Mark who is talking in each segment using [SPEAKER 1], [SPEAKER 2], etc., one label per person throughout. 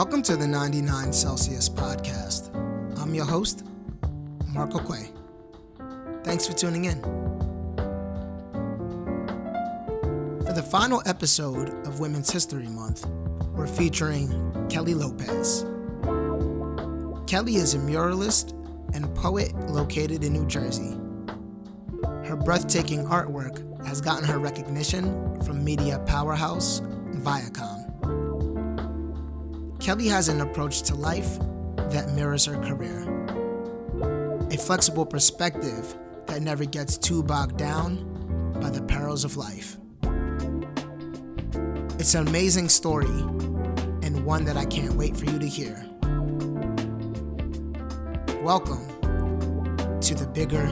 [SPEAKER 1] Welcome to the 99 Celsius podcast. I'm your host, Marco Quay. Thanks for tuning in. For the final episode of Women's History Month, we're featuring Kelly Lopez. Kelly is a muralist and poet located in New Jersey. Her breathtaking artwork has gotten her recognition from media powerhouse Viacom. Kelly has an approach to life that mirrors her career. A flexible perspective that never gets too bogged down by the perils of life. It's an amazing story and one that I can't wait for you to hear. Welcome to the bigger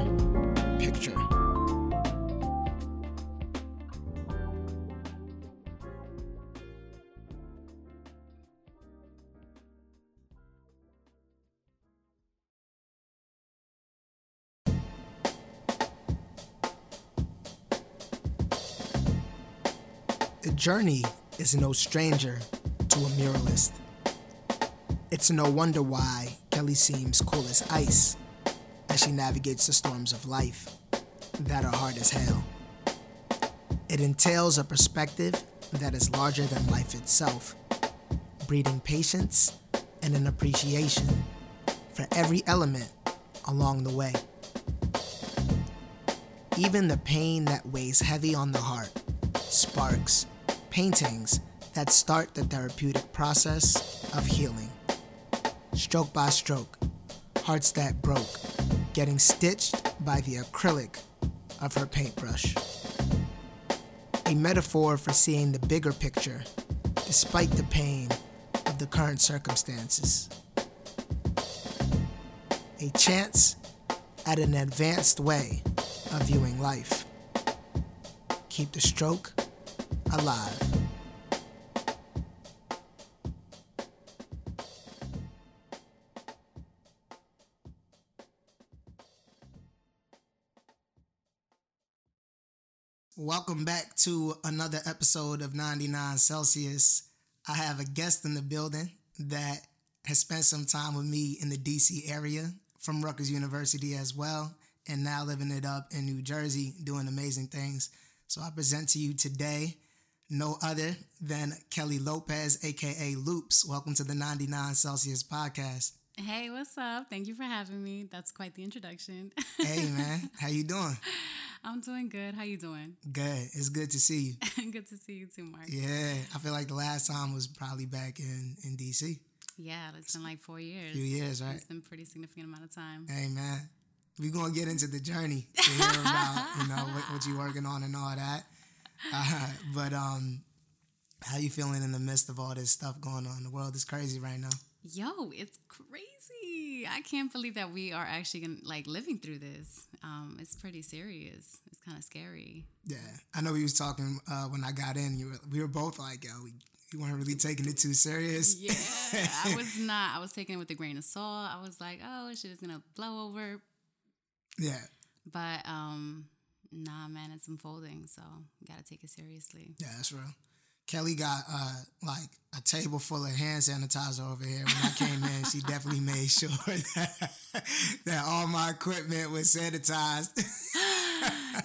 [SPEAKER 1] journey is no stranger to a muralist. It's no wonder why Kelly seems cool as ice as she navigates the storms of life that are hard as hell. It entails a perspective that is larger than life itself, breeding patience and an appreciation for every element along the way. Even the pain that weighs heavy on the heart sparks paintings that start the therapeutic process of healing. Stroke by stroke, hearts that broke, getting stitched by the acrylic of her paintbrush. A metaphor for seeing the bigger picture despite the pain of the current circumstances. A chance at an advanced way of viewing life. Keep the stroke alive. Welcome back to another episode of 99 Celsius. I have a guest in the building that has spent some time with me in the DC area from Rutgers University as well, and now living it up in New Jersey, doing amazing things. So I present to you today no other than Kelly Lopez, aka Loops. Welcome to the 99 Celsius podcast.
[SPEAKER 2] Hey, what's up? Thank you for having me. That's quite the introduction.
[SPEAKER 1] Hey man, how you doing?
[SPEAKER 2] I'm doing good. How you doing?
[SPEAKER 1] Good. It's good to see you.
[SPEAKER 2] good to see you too, Mark.
[SPEAKER 1] Yeah, I feel like the last time was probably back in in DC.
[SPEAKER 2] Yeah, it's been like four years.
[SPEAKER 1] Few years, right?
[SPEAKER 2] It's been a pretty significant amount of time.
[SPEAKER 1] Hey man, we're gonna get into the journey to hear about you know what, what you're working on and all that. Uh, but um, how you feeling in the midst of all this stuff going on? The world is crazy right now.
[SPEAKER 2] Yo, it's crazy. I can't believe that we are actually gonna, like living through this. Um, it's pretty serious. It's kind of scary.
[SPEAKER 1] Yeah, I know we was talking uh, when I got in. You were, we were both like, yo, we, you weren't really taking it too serious.
[SPEAKER 2] Yeah, I was not. I was taking it with a grain of salt. I was like, oh, shit is gonna blow over.
[SPEAKER 1] Yeah.
[SPEAKER 2] But um, nah, man, it's unfolding. So gotta take it seriously.
[SPEAKER 1] Yeah, that's real. Kelly got uh, like a table full of hand sanitizer over here. When I came in, she definitely made sure that, that all my equipment was sanitized.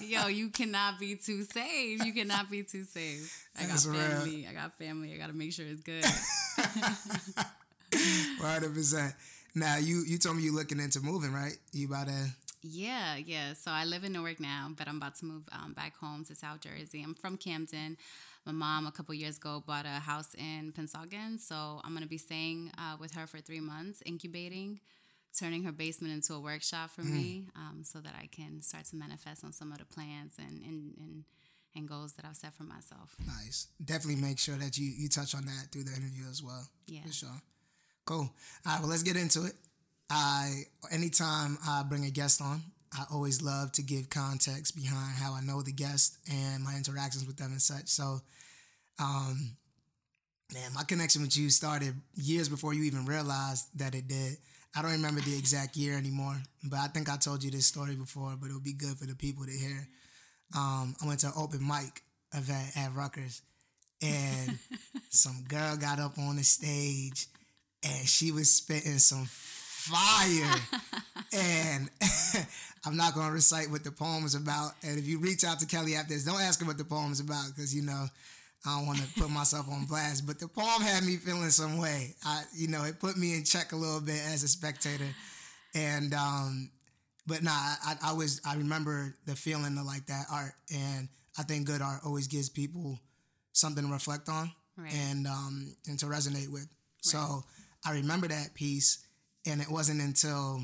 [SPEAKER 2] Yo, you cannot be too safe. You cannot be too safe. I got
[SPEAKER 1] That's real.
[SPEAKER 2] family. I got family. I gotta make sure it's good.
[SPEAKER 1] One hundred percent. Now you you told me you're looking into moving, right? You about to
[SPEAKER 2] Yeah, yeah. So I live in Newark now, but I'm about to move um, back home to South Jersey. I'm from Camden. My mom, a couple years ago, bought a house in Pennsauken, so I'm gonna be staying uh, with her for three months, incubating, turning her basement into a workshop for me, um, so that I can start to manifest on some of the plans and and and, and goals that I've set for myself.
[SPEAKER 1] nice. Definitely make sure that you you touch on that through the interview as well.
[SPEAKER 2] Yeah.
[SPEAKER 1] For sure. Cool. All right, well let's get into it. I anytime I bring a guest on, I always love to give context behind how I know the guest and my interactions with them and such. So um man, my connection with you started years before you even realized that it did. I don't remember the exact year anymore, but I think I told you this story before, but it would be good for the people to hear. Um, I went to an open mic event at Rutgers, and some girl got up on the stage and she was spitting some fire. and I'm not going to recite what the poem is about. And if you reach out to Kelly after this, don't ask her what the poem is about because, you know, I don't want to put myself on blast. But the poem had me feeling some way. I, you know, it put me in check a little bit as a spectator. And, um, but nah, I, I was, I remember the feeling of like that art. And I think good art always gives people something to reflect on right. and, um, and to resonate with. Right. So I remember that piece and it wasn't until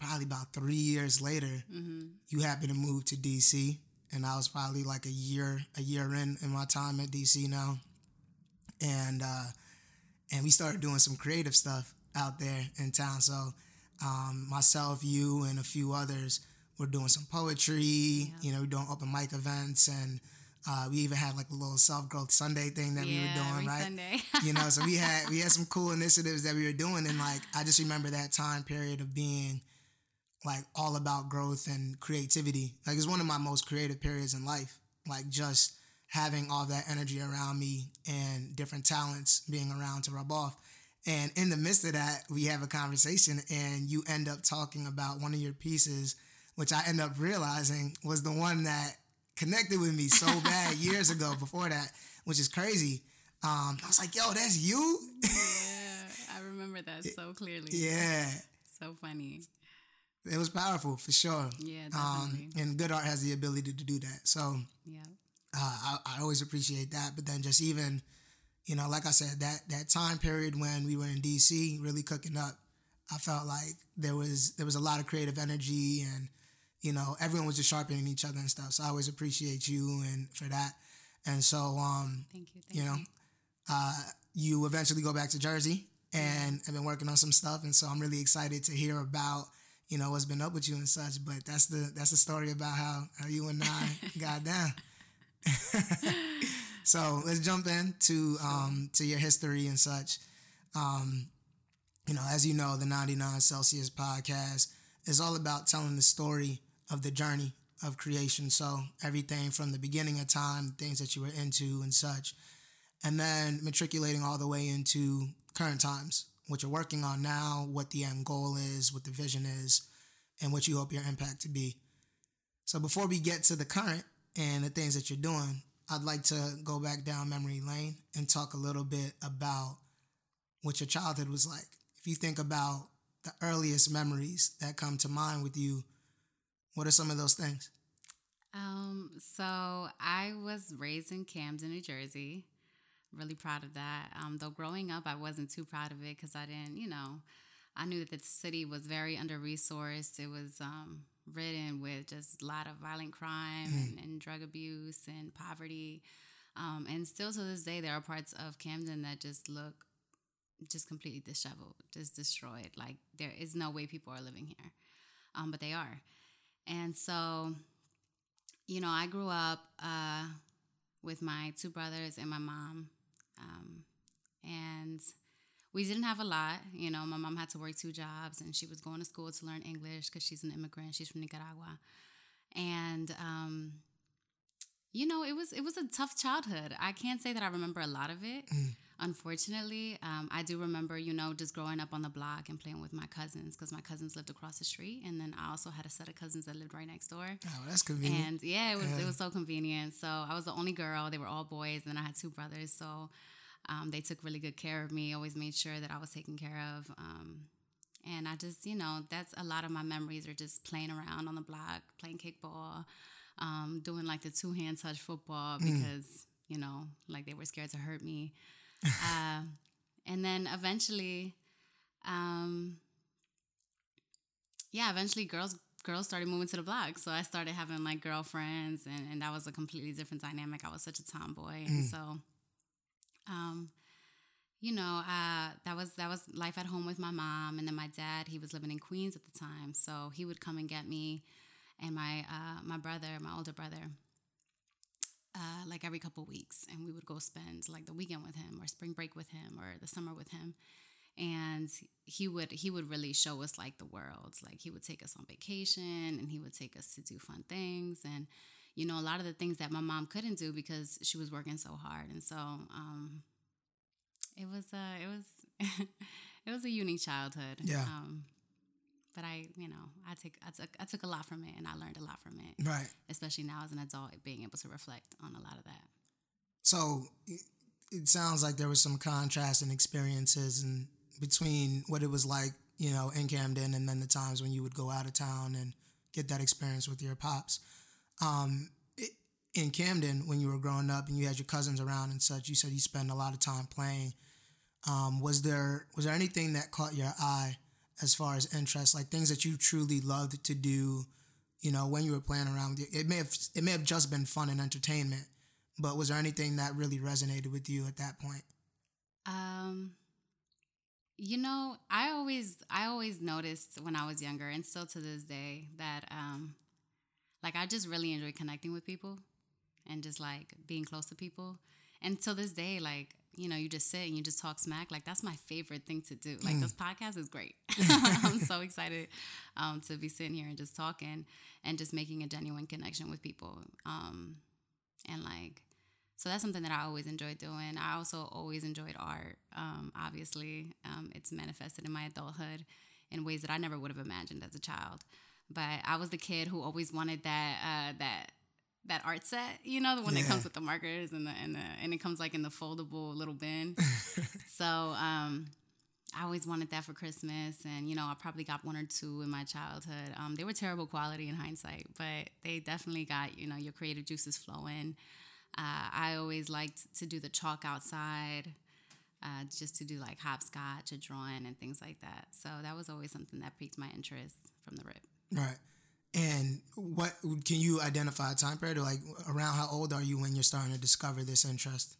[SPEAKER 1] probably about three years later mm-hmm. you happened to move to DC, and I was probably like a year a year in in my time at DC now, and uh, and we started doing some creative stuff out there in town. So um, myself, you, and a few others were doing some poetry. Yeah. You know, we're doing open mic events and uh, we even had like a little self growth Sunday thing that yeah, we were doing, right? Sunday. you know, so we had we had some cool initiatives that we were doing, and like I just remember that time period of being like all about growth and creativity. Like it's one of my most creative periods in life. Like just having all that energy around me and different talents being around to rub off. And in the midst of that, we have a conversation, and you end up talking about one of your pieces, which I end up realizing was the one that connected with me so bad years ago before that, which is crazy. Um, I was like, yo, that's you?
[SPEAKER 2] yeah, I remember that so clearly.
[SPEAKER 1] Yeah.
[SPEAKER 2] So funny.
[SPEAKER 1] It was powerful for sure.
[SPEAKER 2] Yeah, um, definitely.
[SPEAKER 1] Um, and good art has the ability to do that. So yeah, uh, I, I always appreciate that. But then just even, you know, like I said, that that time period when we were in DC, really cooking up, I felt like there was there was a lot of creative energy and you know, everyone was just sharpening each other and stuff. So I always appreciate you and for that. And so, um,
[SPEAKER 2] thank you.
[SPEAKER 1] Thank you know, uh, you eventually go back to Jersey and I've been working on some stuff. And so I'm really excited to hear about, you know, what's been up with you and such. But that's the, that's the story about how, how you and I got down. so let's jump into, um, to your history and such. Um, you know, as you know, the 99 Celsius podcast is all about telling the story of the journey of creation. So everything from the beginning of time, things that you were into and such, and then matriculating all the way into current times, what you're working on now, what the end goal is, what the vision is, and what you hope your impact to be. So before we get to the current and the things that you're doing, I'd like to go back down memory lane and talk a little bit about what your childhood was like. If you think about the earliest memories that come to mind with you what are some of those things?
[SPEAKER 2] Um, so I was raised in Camden, New Jersey. Really proud of that. Um, though growing up, I wasn't too proud of it because I didn't, you know, I knew that the city was very under resourced. It was um, ridden with just a lot of violent crime mm. and, and, drug abuse and poverty. Um, and still to this day, there are parts of Camden that just look just completely disheveled, just destroyed. Like there is no way people are living here, um, but they are. And so, you know, I grew up uh, with my two brothers and my mom. Um, and we didn't have a lot. You know, my mom had to work two jobs and she was going to school to learn English because she's an immigrant. She's from Nicaragua. And, um, you know, it was it was a tough childhood. I can't say that I remember a lot of it. Mm unfortunately, um, I do remember, you know, just growing up on the block and playing with my cousins because my cousins lived across the street, and then I also had a set of cousins that lived right next door.
[SPEAKER 1] Oh, that's convenient.
[SPEAKER 2] And yeah, it was yeah. it was so convenient. So I was the only girl; they were all boys, and then I had two brothers. So um, they took really good care of me. Always made sure that I was taken care of. Um, and I just, you know, that's a lot of my memories are just playing around on the block, playing kickball, um, doing like the two hand touch football mm. because, mm. you know, like they were scared to hurt me uh, and then eventually, um, yeah, eventually girls girls started moving to the block. So I started having like girlfriends, and, and that was a completely different dynamic. I was such a tomboy, and mm. so, um, you know, uh, that was that was life at home with my mom, and then my dad. He was living in Queens at the time, so he would come and get me, and my uh, my brother, my older brother uh, like every couple weeks, and we would go spend like the weekend with him, or spring break with him, or the summer with him. And he would he would really show us like the world. Like he would take us on vacation, and he would take us to do fun things, and you know a lot of the things that my mom couldn't do because she was working so hard. And so um, it was uh, it was it was a unique childhood.
[SPEAKER 1] Yeah.
[SPEAKER 2] Um, but I, you know, I take I took I took a lot from it, and I learned a lot from it.
[SPEAKER 1] Right.
[SPEAKER 2] Especially now as an adult, being able to reflect on a lot of that.
[SPEAKER 1] So it, it sounds like there was some contrast in experiences and between what it was like, you know, in Camden, and then the times when you would go out of town and get that experience with your pops. Um, it, in Camden, when you were growing up and you had your cousins around and such, you said you spend a lot of time playing. Um, was there was there anything that caught your eye as far as interest, like things that you truly loved to do? You know, when you were playing around, it may have it may have just been fun and entertainment, but was there anything that really resonated with you at that point?
[SPEAKER 2] Um, you know, I always I always noticed when I was younger, and still to this day, that um, like I just really enjoy connecting with people, and just like being close to people. And till this day, like you know, you just sit and you just talk smack. Like that's my favorite thing to do. Like mm. this podcast is great. I'm so excited um, to be sitting here and just talking and just making a genuine connection with people. Um, and like so that's something that I always enjoyed doing. I also always enjoyed art. Um, obviously, um, it's manifested in my adulthood in ways that I never would have imagined as a child. But I was the kid who always wanted that uh, that that art set, you know, the one yeah. that comes with the markers and the and the and it comes like in the foldable little bin. so um, I always wanted that for Christmas, and you know, I probably got one or two in my childhood. Um, they were terrible quality in hindsight, but they definitely got you know your creative juices flowing. Uh, I always liked to do the chalk outside, uh, just to do like hopscotch, a drawing, and things like that. So that was always something that piqued my interest from the rip.
[SPEAKER 1] Right. And what can you identify a time period? Like around how old are you when you're starting to discover this interest?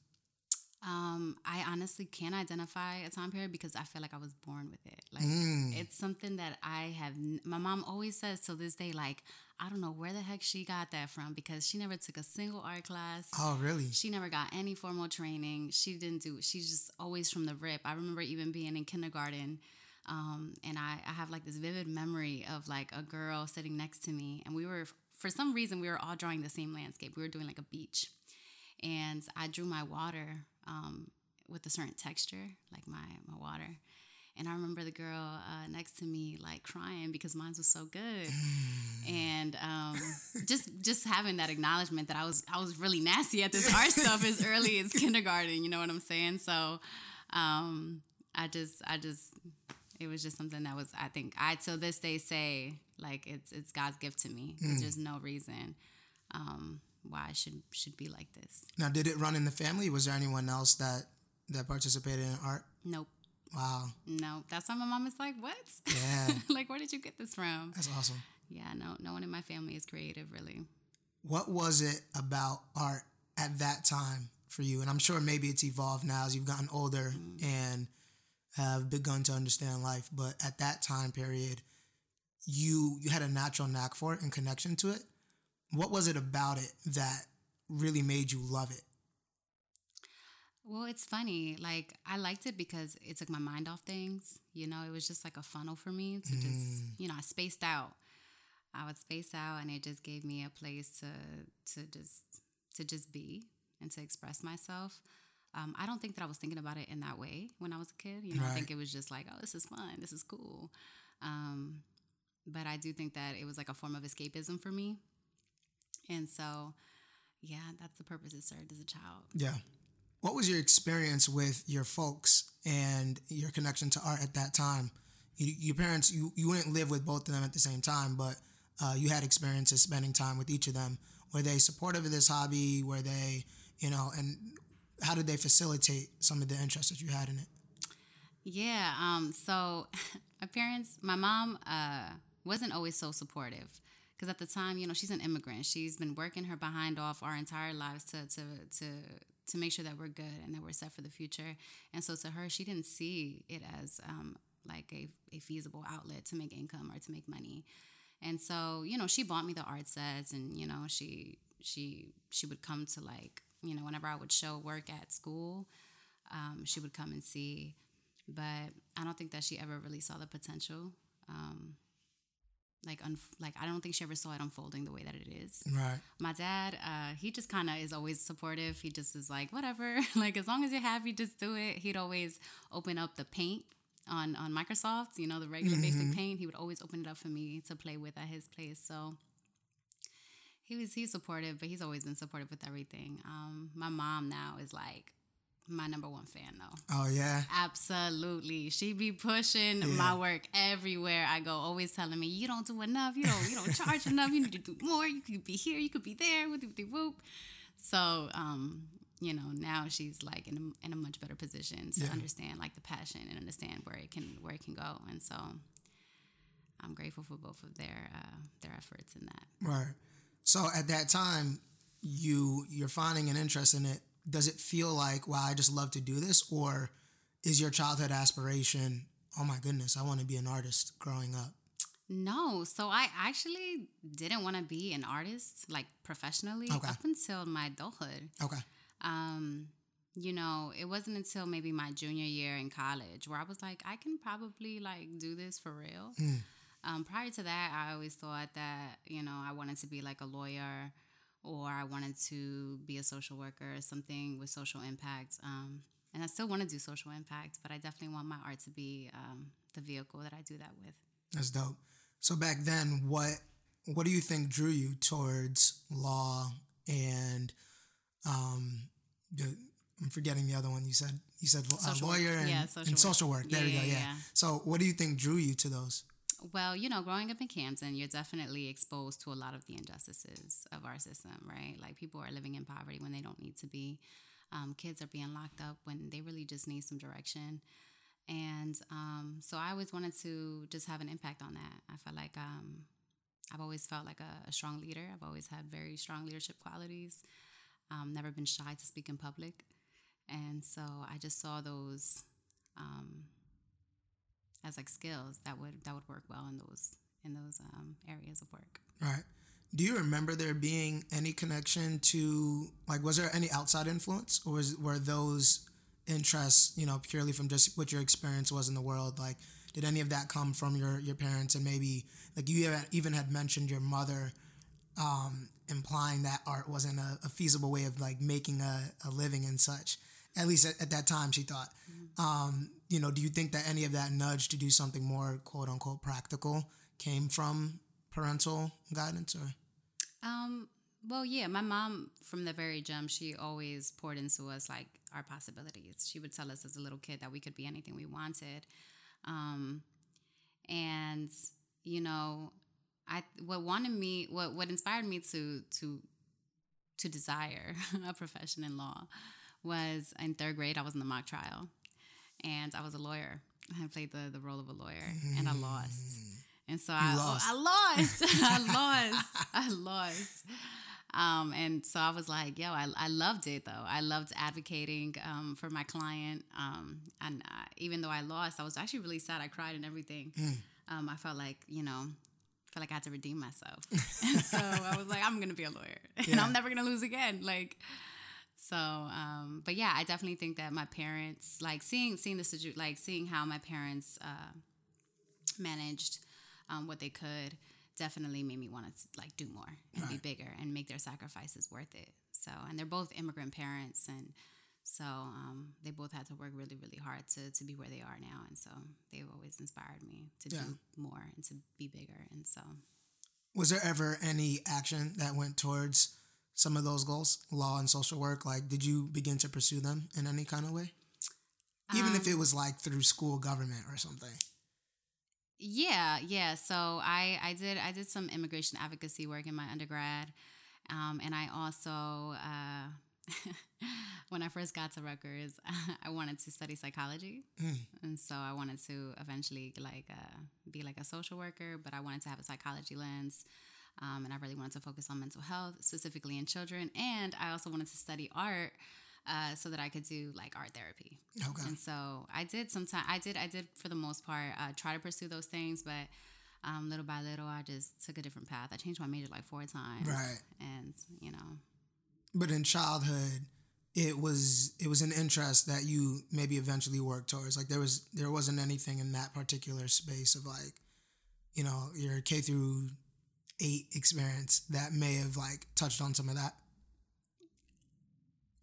[SPEAKER 2] Um, I honestly can't identify a time period because I feel like I was born with it. Like mm. it's something that I have. My mom always says to this day, like I don't know where the heck she got that from because she never took a single art class.
[SPEAKER 1] Oh, really?
[SPEAKER 2] She never got any formal training. She didn't do. She's just always from the rip. I remember even being in kindergarten. Um, and I, I have like this vivid memory of like a girl sitting next to me, and we were for some reason we were all drawing the same landscape. We were doing like a beach, and I drew my water um, with a certain texture, like my my water. And I remember the girl uh, next to me like crying because mine was so good, and um, just just having that acknowledgement that I was I was really nasty at this art stuff as early as kindergarten. You know what I'm saying? So um, I just I just it was just something that was I think I till this day say like it's it's God's gift to me. Mm. There's no reason. Um, why I should should be like this.
[SPEAKER 1] Now, did it run in the family? Was there anyone else that that participated in art?
[SPEAKER 2] Nope.
[SPEAKER 1] Wow.
[SPEAKER 2] No, that's why my mom is like, "What?
[SPEAKER 1] Yeah.
[SPEAKER 2] like, where did you get this from?"
[SPEAKER 1] That's awesome.
[SPEAKER 2] Yeah, no, no one in my family is creative, really.
[SPEAKER 1] What was it about art at that time for you? And I'm sure maybe it's evolved now as you've gotten older mm. and have begun to understand life. But at that time period, you you had a natural knack for it and connection to it what was it about it that really made you love it?
[SPEAKER 2] Well, it's funny. Like I liked it because it took my mind off things. You know, it was just like a funnel for me to mm. just, you know, I spaced out. I would space out, and it just gave me a place to to just to just be and to express myself. Um, I don't think that I was thinking about it in that way when I was a kid. You know, right. I think it was just like, oh, this is fun, this is cool. Um, but I do think that it was like a form of escapism for me. And so, yeah, that's the purpose it served as a child.
[SPEAKER 1] Yeah. What was your experience with your folks and your connection to art at that time? You, your parents, you, you wouldn't live with both of them at the same time, but uh, you had experiences spending time with each of them. Were they supportive of this hobby? Were they, you know, and how did they facilitate some of the interest that you had in it?
[SPEAKER 2] Yeah. Um, so my parents, my mom uh, wasn't always so supportive because at the time, you know, she's an immigrant. She's been working her behind off our entire lives to to to to make sure that we're good and that we're set for the future. And so to her, she didn't see it as um, like a, a feasible outlet to make income or to make money. And so, you know, she bought me the art sets and, you know, she she she would come to like, you know, whenever I would show work at school, um, she would come and see. But I don't think that she ever really saw the potential. Um, like unf- like I don't think she ever saw it unfolding the way that it is.
[SPEAKER 1] Right.
[SPEAKER 2] My dad, uh, he just kind of is always supportive. He just is like whatever, like as long as you're happy, just do it. He'd always open up the paint on on Microsoft, you know, the regular mm-hmm. basic paint. He would always open it up for me to play with at his place. So he was he's supportive, but he's always been supportive with everything. Um, my mom now is like my number one fan though.
[SPEAKER 1] Oh yeah.
[SPEAKER 2] Absolutely. She be pushing yeah. my work everywhere I go, always telling me, You don't do enough, you don't you don't charge enough, you need to do more, you could be here, you could be there, with the whoop. So um, you know, now she's like in a, in a much better position to yeah. understand like the passion and understand where it can where it can go. And so I'm grateful for both of their uh, their efforts in that.
[SPEAKER 1] Right. So at that time, you you're finding an interest in it. Does it feel like wow i just love to do this? Or is your childhood aspiration oh my goodness i want to be an artist growing up?
[SPEAKER 2] No so i actually didn't want to be an artist like professionally okay. up until my adulthood.
[SPEAKER 1] Okay.
[SPEAKER 2] Um you know it wasn't until maybe my junior year in college where i was like i can probably like do this for real. Mm. Um, prior to that i always thought that you know i wanted to be like a lawyer or I wanted to be a social worker or something with social impact. Um, and I still want to do social impact, but I definitely want my art to be um, the vehicle that I do that with.
[SPEAKER 1] That's dope. So back then, what what do you think drew you towards law and um, the, I'm forgetting the other one you said. You said uh, lawyer and, yeah, social and social work. There yeah, you go. Yeah. yeah. So what do you think drew you to those?
[SPEAKER 2] Well, you know, growing up in Camden, you're definitely exposed to a lot of the injustices of our system, right? Like people are living in poverty when they don't need to be. Um, kids are being locked up when they really just need some direction. And um, so I always wanted to just have an impact on that. I felt like um, I've always felt like a, a, strong leader. I've always had very strong leadership qualities. Um, never been shy to speak in public. And so I just saw those um, as like skills that would that would work well in those in those um, areas of work.
[SPEAKER 1] Right. Do you remember there being any connection to like was there any outside influence or was, were those interests you know purely from just what your experience was in the world like did any of that come from your your parents and maybe like you even had mentioned your mother um, implying that art wasn't a, a, feasible way of like making a, a living and such at least at, at that time she thought. Mm-hmm. um, you know do you think that any of that nudge to do something more quote unquote practical came from parental guidance or?
[SPEAKER 2] Um, well yeah my mom from the very jump she always poured into us like our possibilities. She would tell us as a little kid that we could be anything we wanted. Um, and you know i what wanted me what what inspired me to to to desire a profession in law was in third grade, I was in the mock trial and I was a lawyer. I played the, the role of a lawyer and I lost. And so I, lost. I lost. I lost. I lost. Um, and so I was like, yo, I, I loved it though. I loved advocating um, for my client. Um, and uh, even though I lost, I was actually really sad. I cried and everything. Mm. Um, I felt like, you know, felt like I had to redeem myself. and so I was like, I'm going to be a lawyer and. I'm never going to lose again. Like, so, um, but yeah, I definitely think that my parents, like seeing seeing the situation, like seeing how my parents uh, managed um, what they could, definitely made me want to like do more and right. be bigger and make their sacrifices worth it. So, and they're both immigrant parents, and so um, they both had to work really, really hard to to be where they are now. And so they've always inspired me to yeah. do more and to be bigger. And so,
[SPEAKER 1] was there ever any action that went towards? Some of those goals, law and social work? Like, did you begin to pursue them in any kind of way? Even um, if it was like through school government or something.
[SPEAKER 2] Yeah, yeah. So I I did I did some immigration advocacy work in my undergrad, um, and I also uh, when I first got to Rutgers, I wanted to study psychology, mm. and so I wanted to eventually like uh, be like a social worker, but I wanted to have a psychology lens. Um, and I really wanted to focus on mental health, specifically in children. And I also wanted to study art uh, so that I could do like art therapy. Okay. And so I did sometimes, I did, I did for the most part uh, try to pursue those things, but um, little by little, I just took a different path. I changed my major like four times.
[SPEAKER 1] Right.
[SPEAKER 2] And, you know.
[SPEAKER 1] But in childhood, it was it was an interest that you maybe eventually worked towards. Like there was there wasn't anything in that particular space of like, you know, your K through eight experience that may have like touched on some of that?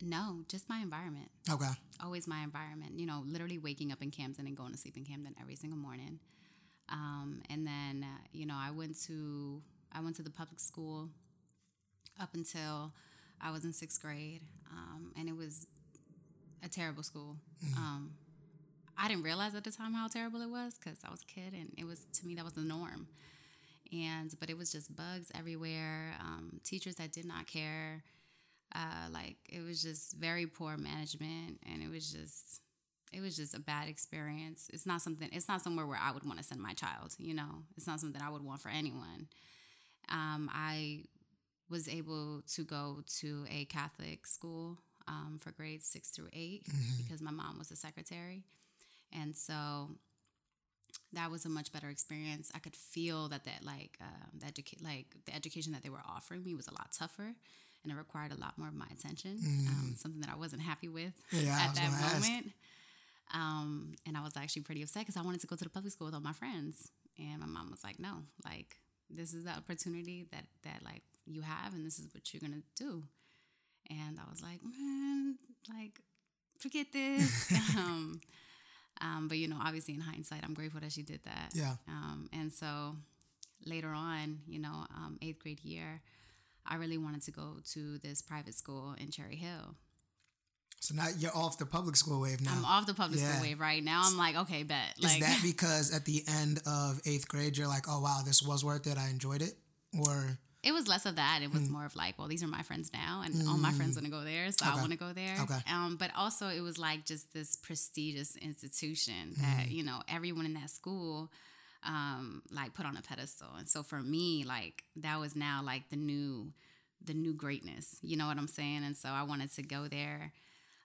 [SPEAKER 2] No, just my environment.
[SPEAKER 1] Okay.
[SPEAKER 2] Always my environment. You know, literally waking up in Camden and going to sleep in Camden every single morning. Um, and then, uh, you know, I went to I went to the public school up until I was in sixth grade, um, and it was a terrible school. Um, I didn't realize at the time how terrible it was because I was a kid, and it was to me that was the norm. And but it was just bugs everywhere, um, teachers that did not care. Uh, like it was just very poor management, and it was just it was just a bad experience. It's not something. It's not somewhere where I would want to send my child. You know, it's not something I would want for anyone. Um, I was able to go to a Catholic school um, for grades six through 8 because my mom was a secretary, and so that was a much better experience. I could feel that that like um, the educate like the education that they were offering me was a lot tougher, and it required a lot more of my attention. Um, something that I wasn't happy with
[SPEAKER 1] Yeah,
[SPEAKER 2] at that moment. Um, and I was actually pretty upset because I wanted to go to the public school with all my friends, and my mom was like, "No, like this is the opportunity that that like you have, and this is what you're gonna do." And I was like, "Man, like forget this." um, but you know, obviously in hindsight, I'm grateful that she did that.
[SPEAKER 1] Yeah.
[SPEAKER 2] Um, and so later on, you know, um, eighth grade year, I really wanted to go to this private school in Cherry Hill.
[SPEAKER 1] So now you're off the public school wave now.
[SPEAKER 2] I'm off the public
[SPEAKER 1] Yeah.
[SPEAKER 2] school wave right now. I'm like, okay, bet.
[SPEAKER 1] Is that because at the end of eighth grade you're like, oh wow, this was worth it. I enjoyed it, or
[SPEAKER 2] it was less of that. It was more of like, well, these are my friends now, and all my friends want to go there, so I
[SPEAKER 1] Mm.
[SPEAKER 2] Want to go there.
[SPEAKER 1] Okay.
[SPEAKER 2] Um, but also, it was like just this prestigious institution that
[SPEAKER 1] Mm.
[SPEAKER 2] you know everyone in that school um, like put on a pedestal, and so for me, like that was now like the new, the new greatness. You know what I'm saying? And so I wanted to go there.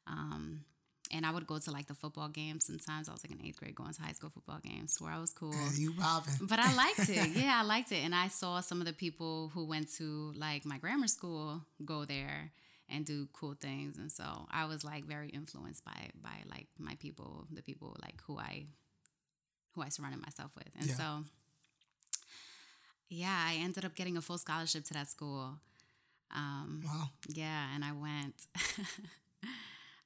[SPEAKER 2] Um, and I would go to like the football games. Sometimes I was like in eighth grade going to high school football games where I was cool.
[SPEAKER 1] you robbing?
[SPEAKER 2] But I liked it. Yeah, I liked it. And I saw some of the people who went to like my grammar school go there and do cool things. And so I was like very influenced by by like my people, the people like who I who I surrounded myself with. And
[SPEAKER 1] Yeah.
[SPEAKER 2] so yeah, I ended up getting a full scholarship to that school. Um,
[SPEAKER 1] Wow.
[SPEAKER 2] yeah, and I went.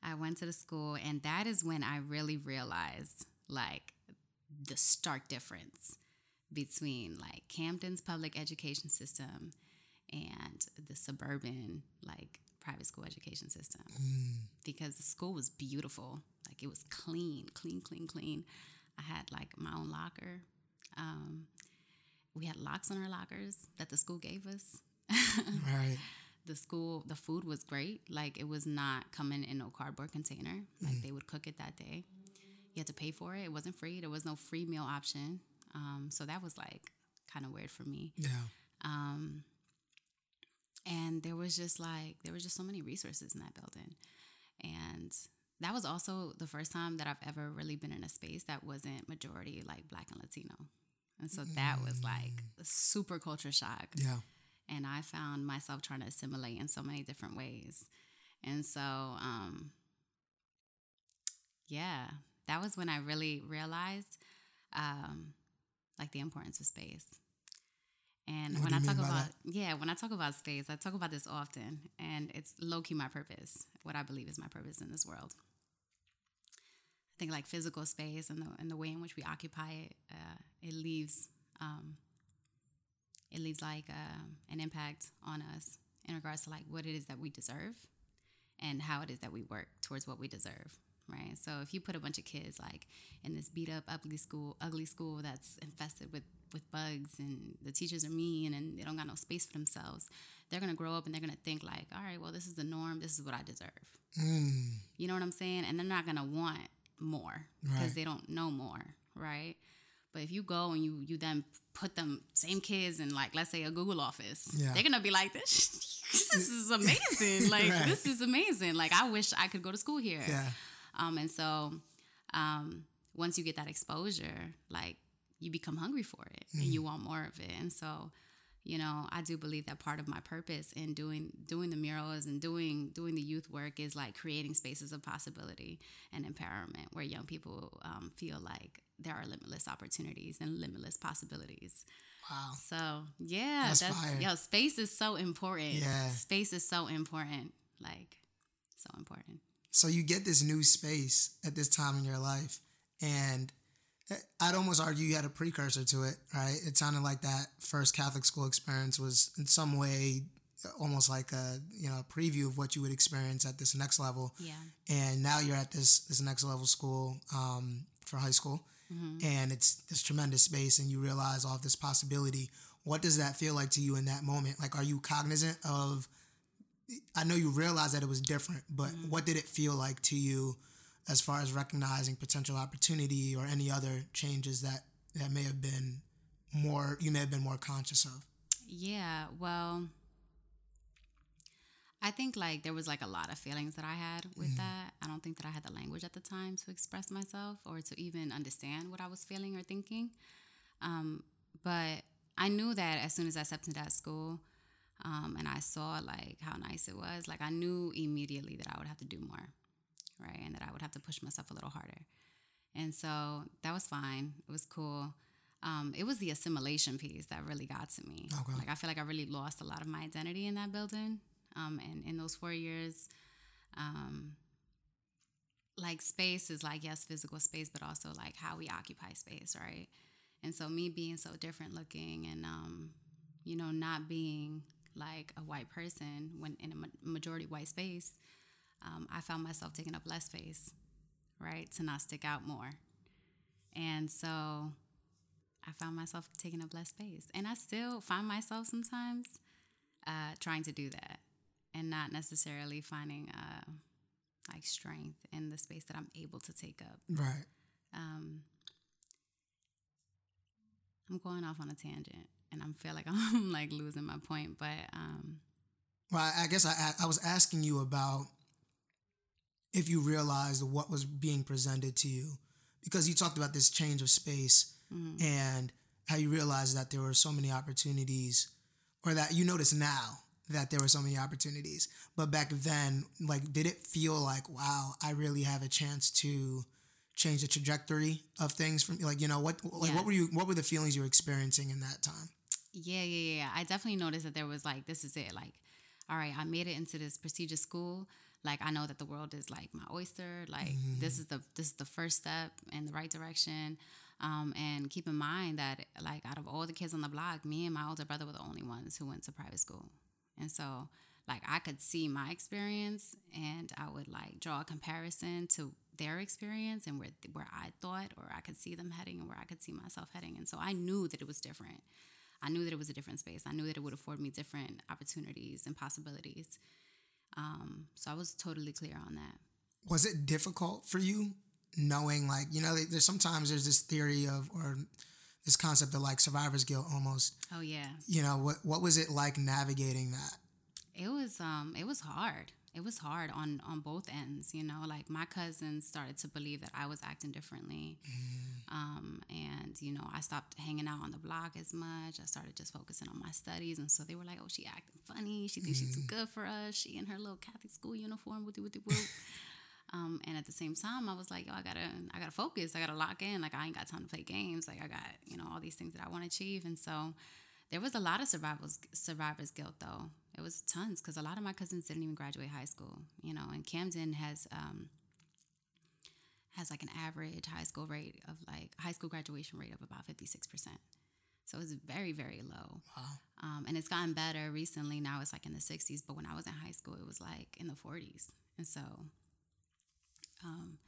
[SPEAKER 2] I went to the school, and that is when I really realized like the stark difference between like Camden's public education system and the suburban like private school education system. Because the school was beautiful, like it was clean, clean, clean, clean. I had like my own locker. Um, we had locks on our lockers that the school gave us
[SPEAKER 1] Right.
[SPEAKER 2] The school the food was great. Like it was not coming in no cardboard container. Like they would cook it that day. You had to pay for it. It wasn't free. There was no free meal option. Um, so that was like kind of weird for me.
[SPEAKER 1] Yeah.
[SPEAKER 2] um, and there was just like there was just so many resources in that building. And that was also the first time that i've ever really been in a space that wasn't majority like black and latino. And so that was like a super culture shock.
[SPEAKER 1] Yeah.
[SPEAKER 2] And I found myself trying to assimilate in so many different ways. And so, um, yeah, that was when I really realized, um, like the importance of space. And
[SPEAKER 1] What
[SPEAKER 2] when I talk about, yeah, when I talk about space, I talk about this often, and it's low key my purpose. What I believe is my purpose in this world. I think like physical space and the and the way in which we occupy it, uh, it leaves um, it leaves like uh, an impact on us in regards to like what it is that we deserve and how it is that we work towards what we deserve right so if you put a bunch of kids like in this beat up ugly school ugly school that's infested with with bugs and the teachers are mean and they don't got no space for themselves they're gonna grow up and they're gonna think like all right well this is the norm this is what i deserve
[SPEAKER 1] Mm.
[SPEAKER 2] you know what I'm saying? And they're not gonna want more because
[SPEAKER 1] Right.
[SPEAKER 2] they don't know more, right? But if you go and you you then put them same kids in like let's say a Google office,
[SPEAKER 1] Yeah.
[SPEAKER 2] they're gonna be like this. This is amazing. Like
[SPEAKER 1] Right.
[SPEAKER 2] this is amazing. Like I wish I could go to school here.
[SPEAKER 1] Yeah.
[SPEAKER 2] Um, and so um, once you get that exposure, like you become hungry for it and you want more of it. And so, you know, I do believe that part of my purpose in doing doing the murals and doing doing the youth work is like creating spaces of possibility and empowerment where young people um, feel like there are limitless opportunities and limitless possibilities.
[SPEAKER 1] Wow.
[SPEAKER 2] So yeah,
[SPEAKER 1] That's
[SPEAKER 2] that's, yo, space is so important.
[SPEAKER 1] Yeah.
[SPEAKER 2] Space is so important. Like so important.
[SPEAKER 1] So you get this new space at this time in your life, and I'd almost argue you had a precursor to it, right? It sounded like that first Catholic school experience was in some way almost like a you know a preview of what you would experience at this next level.
[SPEAKER 2] Yeah.
[SPEAKER 1] And now you're at this this next level school um, for high school, mm-hmm. and it's this tremendous space, and you realize all of this possibility. What does that feel like to you in that moment? Like, are you cognizant of? I know you realize that it was different, but mm-hmm. what did it feel like to you? As far as recognizing potential opportunity or any other changes that that may have been more you may have been more conscious of?
[SPEAKER 2] Yeah well i think like there was like a lot of feelings that i had with mm-hmm. that. I don't think that i had the language at the time to express myself or to even understand what i was feeling or thinking. Um, but i knew that as soon as i stepped into that school um, and i saw like how nice it was like i knew immediately that i would have to do more right? And that I would have to push myself a little harder. And so that was fine. It was cool. Um, it was the assimilation piece that really got to me. Okay. Like I feel like I really lost a lot of my identity in that building. Um, and in those four years, um, like space is like yes, physical space, but also like how we occupy space, right? And so me being so different looking and um, you know not being like a white person when in a majority white space, um, I found myself taking up less space, right, to not stick out more. And so I found myself taking up less space. And I still find myself sometimes uh, trying to do that and not necessarily finding uh, like strength in the space that I'm able to take up.
[SPEAKER 1] Right.
[SPEAKER 2] Um, I'm going off on a tangent and I feel like I'm like losing my point, but. Um,
[SPEAKER 1] well, I guess I, I was asking you about if you realized what was being presented to you. Because you talked about this change of space mm-hmm. and how you realized that there were so many opportunities or that you notice now that there were so many opportunities. But back then like did it feel like wow i really have a chance to change the trajectory of things from like you know what like what were you what were the feelings you were experiencing in that time?
[SPEAKER 2] Yeah yeah yeah. I definitely noticed that there was like this is it. Like all right i made it into this prestigious school like I know that the world is like my oyster. Like mm-hmm. this is the this is the first step in the right direction. Um, and keep in mind that like out of all the kids on the block, me and my older brother were the only ones who went to private school. And so like I could see my experience and I would like draw a comparison to their experience and where where I thought or I could see them heading and where I could see myself heading. And so I knew that it was different. I knew that it was a different space. I knew that it would afford me different opportunities and possibilities. Um, so I was totally clear on that.
[SPEAKER 1] Was it difficult for you knowing, like, you know, there's sometimes there's this theory of, or this concept of like survivor's guilt almost.
[SPEAKER 2] Oh yeah.
[SPEAKER 1] You know, what what was it like navigating that?
[SPEAKER 2] It was um it was hard it was hard on on both ends you know like my cousins started to believe that i was acting differently. Mm. um, and you know i stopped hanging out on the block as much. I started just focusing on my studies. And so they were like oh she acting funny. She thinks mm. she's too mm-hmm. good for us. She in her little catholic school uniform with the with whoop. Um, and at the same time i was like yo i gotta i gotta focus. I gotta lock in. Like i ain't got time to play games. Like i got you know all these things that i want to achieve. And so there was a lot of survivors survivor's guilt though it was tons because a lot of my cousins didn't even graduate high school, you know, and Camden has um, has like an average high school rate of like high school graduation rate of about 56%. So it's very, very low. Wow. Um, and it's gotten better recently. Now it's like in the 60s, but when I was in high school, it was like in the 40s. And so um,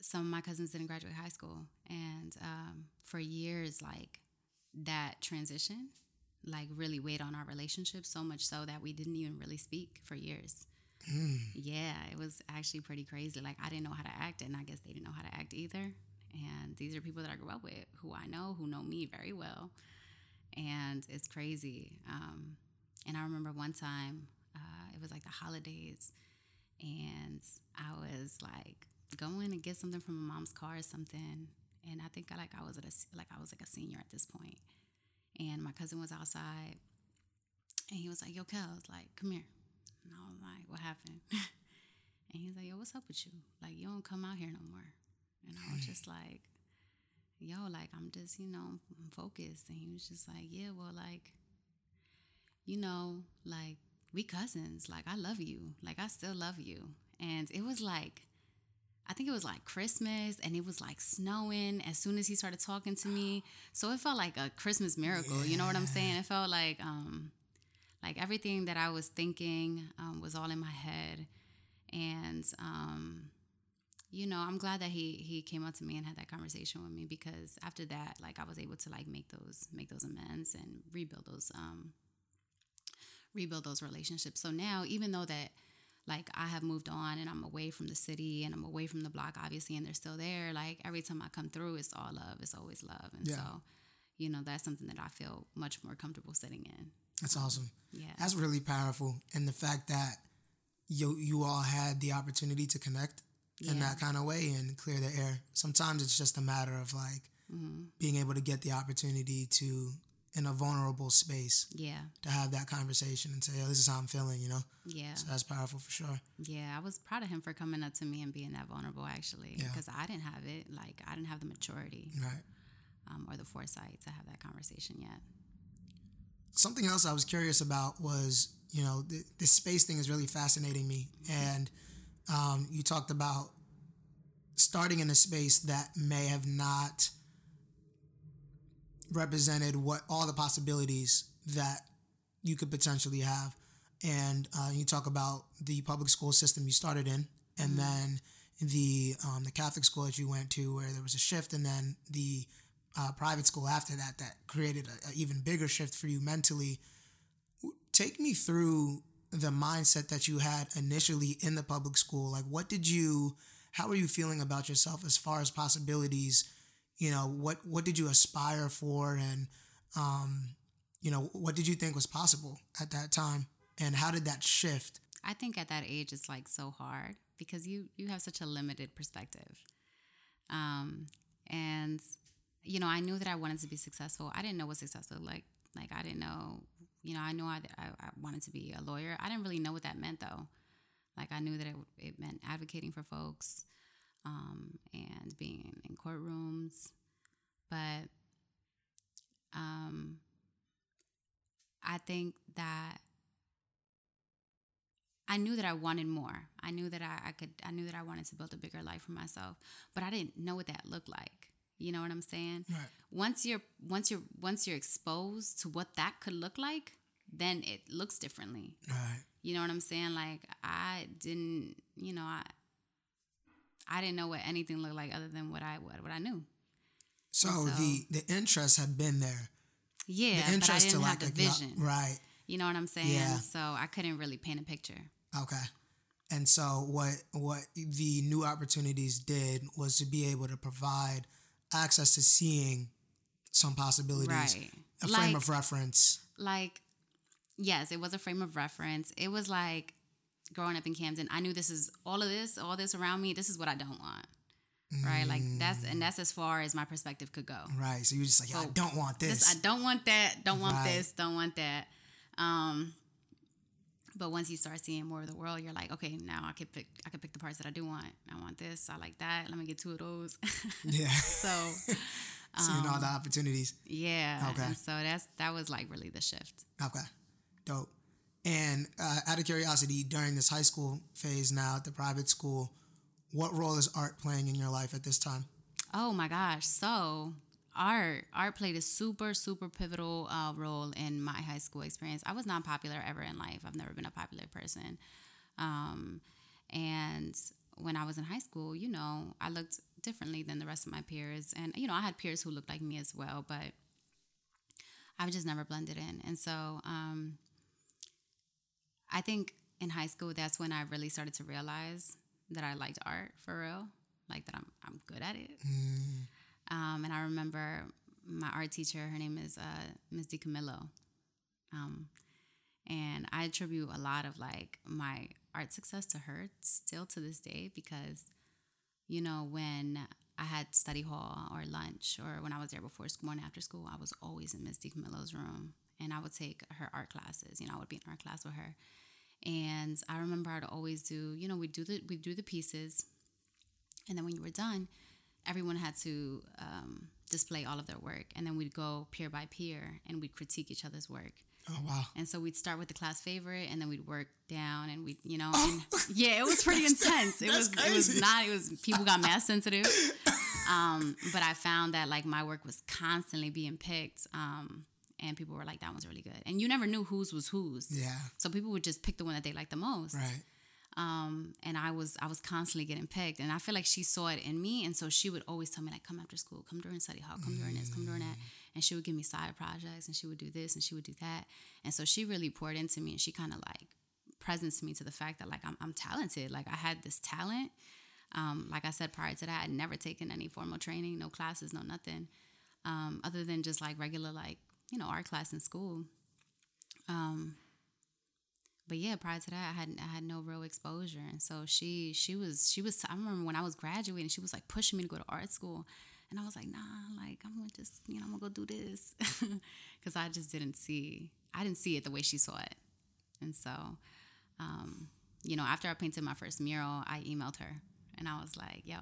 [SPEAKER 2] some of my cousins didn't graduate high school. And um, for years, like that transition like really weighed on our relationship so much so that we didn't even really speak for years. Mm. Yeah, it was actually pretty crazy. Like I didn't know how to act, and I guess they didn't know how to act either. And these are people that I grew up with, who I know, who know me very well, and it's crazy. Um, and I remember one time, uh, it was like the holidays, and I was like going to get something from my mom's car or something, and I think I like I was at a like I was like a senior at this point, and my cousin was outside and he was like, Yo, Kels, like, come here. And I was like, What happened? and he's like, Yo, what's up with you? Like, you don't come out here no more. And I was just like, Yo, like, I'm just, you know, I'm focused. And he was just like, Yeah, well, like, you know, like, we cousins. Like, I love you. Like, I still love you. And it was like, I think it was like Christmas and it was like snowing as soon as he started talking to me. So it felt like a Christmas miracle. Yeah. You know what I'm saying? It felt like um like everything that I was thinking um, was all in my head. And um you know, I'm glad that he he came up to me and had that conversation with me because after that, like I was able to like make those make those amends and rebuild those um rebuild those relationships. So now even though that like I have moved on and I'm away from the city and I'm away from the block, obviously, and they're still there. Like every time I come through, it's all love. It's always love. And yeah. so, you know, that's something that I feel much more comfortable sitting in.
[SPEAKER 1] That's awesome. Yeah. That's really powerful. And the fact that you you all had the opportunity to connect yeah. in that kind of way and clear the air. Sometimes it's just a matter of like mm-hmm. being able to get the opportunity to in a vulnerable space.
[SPEAKER 2] Yeah.
[SPEAKER 1] To have that conversation and say, oh, this is how I'm feeling, you know?
[SPEAKER 2] Yeah.
[SPEAKER 1] So that's powerful for sure.
[SPEAKER 2] Yeah. I was proud of him for coming up to me and being that vulnerable, actually. Because yeah. I didn't have it. Like, I didn't have the maturity.
[SPEAKER 1] Right.
[SPEAKER 2] Um, or the foresight to have that conversation yet.
[SPEAKER 1] Something else I was curious about was, you know, the, this space thing is really fascinating me. Mm-hmm. And um, you talked about starting in a space that may have not represented what all the possibilities that you could potentially have. And uh, you talk about the public school system you started in, and mm-hmm. then the um, the Catholic school that you went to, where there was a shift, and then the uh, private school after that that created an even bigger shift for you mentally. Take me through the mindset that you had initially in the public school. Like, what did you? How were you feeling about yourself as far as possibilities? You know what what did you aspire for and um, you know what did you think was possible at that time? And how did that shift?
[SPEAKER 2] I think at that age it's like so hard because you you have such a limited perspective. Um, and you know i knew that i wanted to be successful. I didn't know what successful like. Like i didn't know you know i knew I, I, I wanted to be a lawyer. I didn't really know what that meant though. Like i knew that it, it meant advocating for folks um, and being in courtrooms. But um, I think that I knew that I wanted more. I knew that I, I, could. I knew that I wanted to build a bigger life for myself, but I didn't know what that looked like. You know what I'm saying?
[SPEAKER 1] Right.
[SPEAKER 2] Once you're once you're once you're exposed to what that could look like, then it looks differently.
[SPEAKER 1] Right.
[SPEAKER 2] You know what I'm saying? Like I didn't. You know, I I didn't know what anything looked like other than what I what, what I knew.
[SPEAKER 1] So, so the the interest had been there.
[SPEAKER 2] Yeah, the interest but I didn't to have like the vision.
[SPEAKER 1] Right.
[SPEAKER 2] You know what I'm saying? Yeah. So I couldn't really paint a picture.
[SPEAKER 1] Okay. And so what what the new opportunities did was to be able to provide access to seeing some possibilities, right. a frame of reference.
[SPEAKER 2] Like yes, it was a frame of reference. It was like growing up in Camden, I knew this is all of this, all this around me. This is what I don't want. Right, like that's and that's as far as my perspective could go.
[SPEAKER 1] Right, so you're just like, so I don't want this.
[SPEAKER 2] this. I don't want that. Don't want right. this. Don't want that. Um, but once you start seeing more of the world, you're like, okay, now I could pick. I could pick the parts that I do want. I want this. I like that. Let me get two of those.
[SPEAKER 1] yeah.
[SPEAKER 2] so,
[SPEAKER 1] seeing all the um, opportunities.
[SPEAKER 2] Yeah. Okay. And so that's that was like really the shift.
[SPEAKER 1] Okay. Dope. And uh, out of curiosity, during this high school phase now at the private school, what role is art playing in your life at this time?
[SPEAKER 2] Oh my gosh. So, art art played a super super pivotal uh, role in my high school experience. I was not popular ever in life. I've never been a popular person. Um, and when I was in high school, you know, I looked differently than the rest of my peers. And, you know, I had peers who looked like me as well, but I just never blended in. And so, um, I think in high school, that's when I really started to realize that I liked art for real, like that I'm I'm good at it. Mm. Um, and I remember my art teacher, her name is uh, Ms. DiCamillo. Um, and I attribute a lot of like my art success to her still to this day because, you know, when I had study hall or lunch or when I was there before school, and after school, I was always in Ms. DiCamillo's room and I would take her art classes. You know, I would be in art class with her. And I remember I'd always do, you know, we do the we do the pieces, and then when you were done, everyone had to um, display all of their work, and then we'd go peer by peer and we'd critique each other's work.
[SPEAKER 1] Oh wow!
[SPEAKER 2] And so we'd start with the class favorite, and then we'd work down, and we, you know, and, yeah, it was pretty intense. It was, crazy. it was not. It was people got mass sensitive. Um, but I found that like my work was constantly being picked. Um, and people were like, "That one's really good," and you never knew whose was whose.
[SPEAKER 1] Yeah.
[SPEAKER 2] So people would just pick the one that they liked the most.
[SPEAKER 1] Right.
[SPEAKER 2] Um, and I was I was constantly getting picked, and I feel like she saw it in me, and so she would always tell me like, "Come after school, come during study hall, come during this, come during that," and she would give me side projects, and she would do this, and she would do that, and so she really poured into me, and she kind of like presenced me to the fact that like I'm I'm talented, like I had this talent. Um, like I said prior to that, I'd never taken any formal training, no classes, no nothing, um, other than just like regular like you know art class in school. Um, but yeah, prior to that, I had I had no real exposure, and so she she was she was. I remember when I was graduating, she was like pushing me to go to art school, and I was like, nah, like I'm gonna just you know I'm gonna go do this, because I just didn't see I didn't see it the way she saw it, and so, um, you know, after I painted my first mural, I emailed her, and I was like, yo,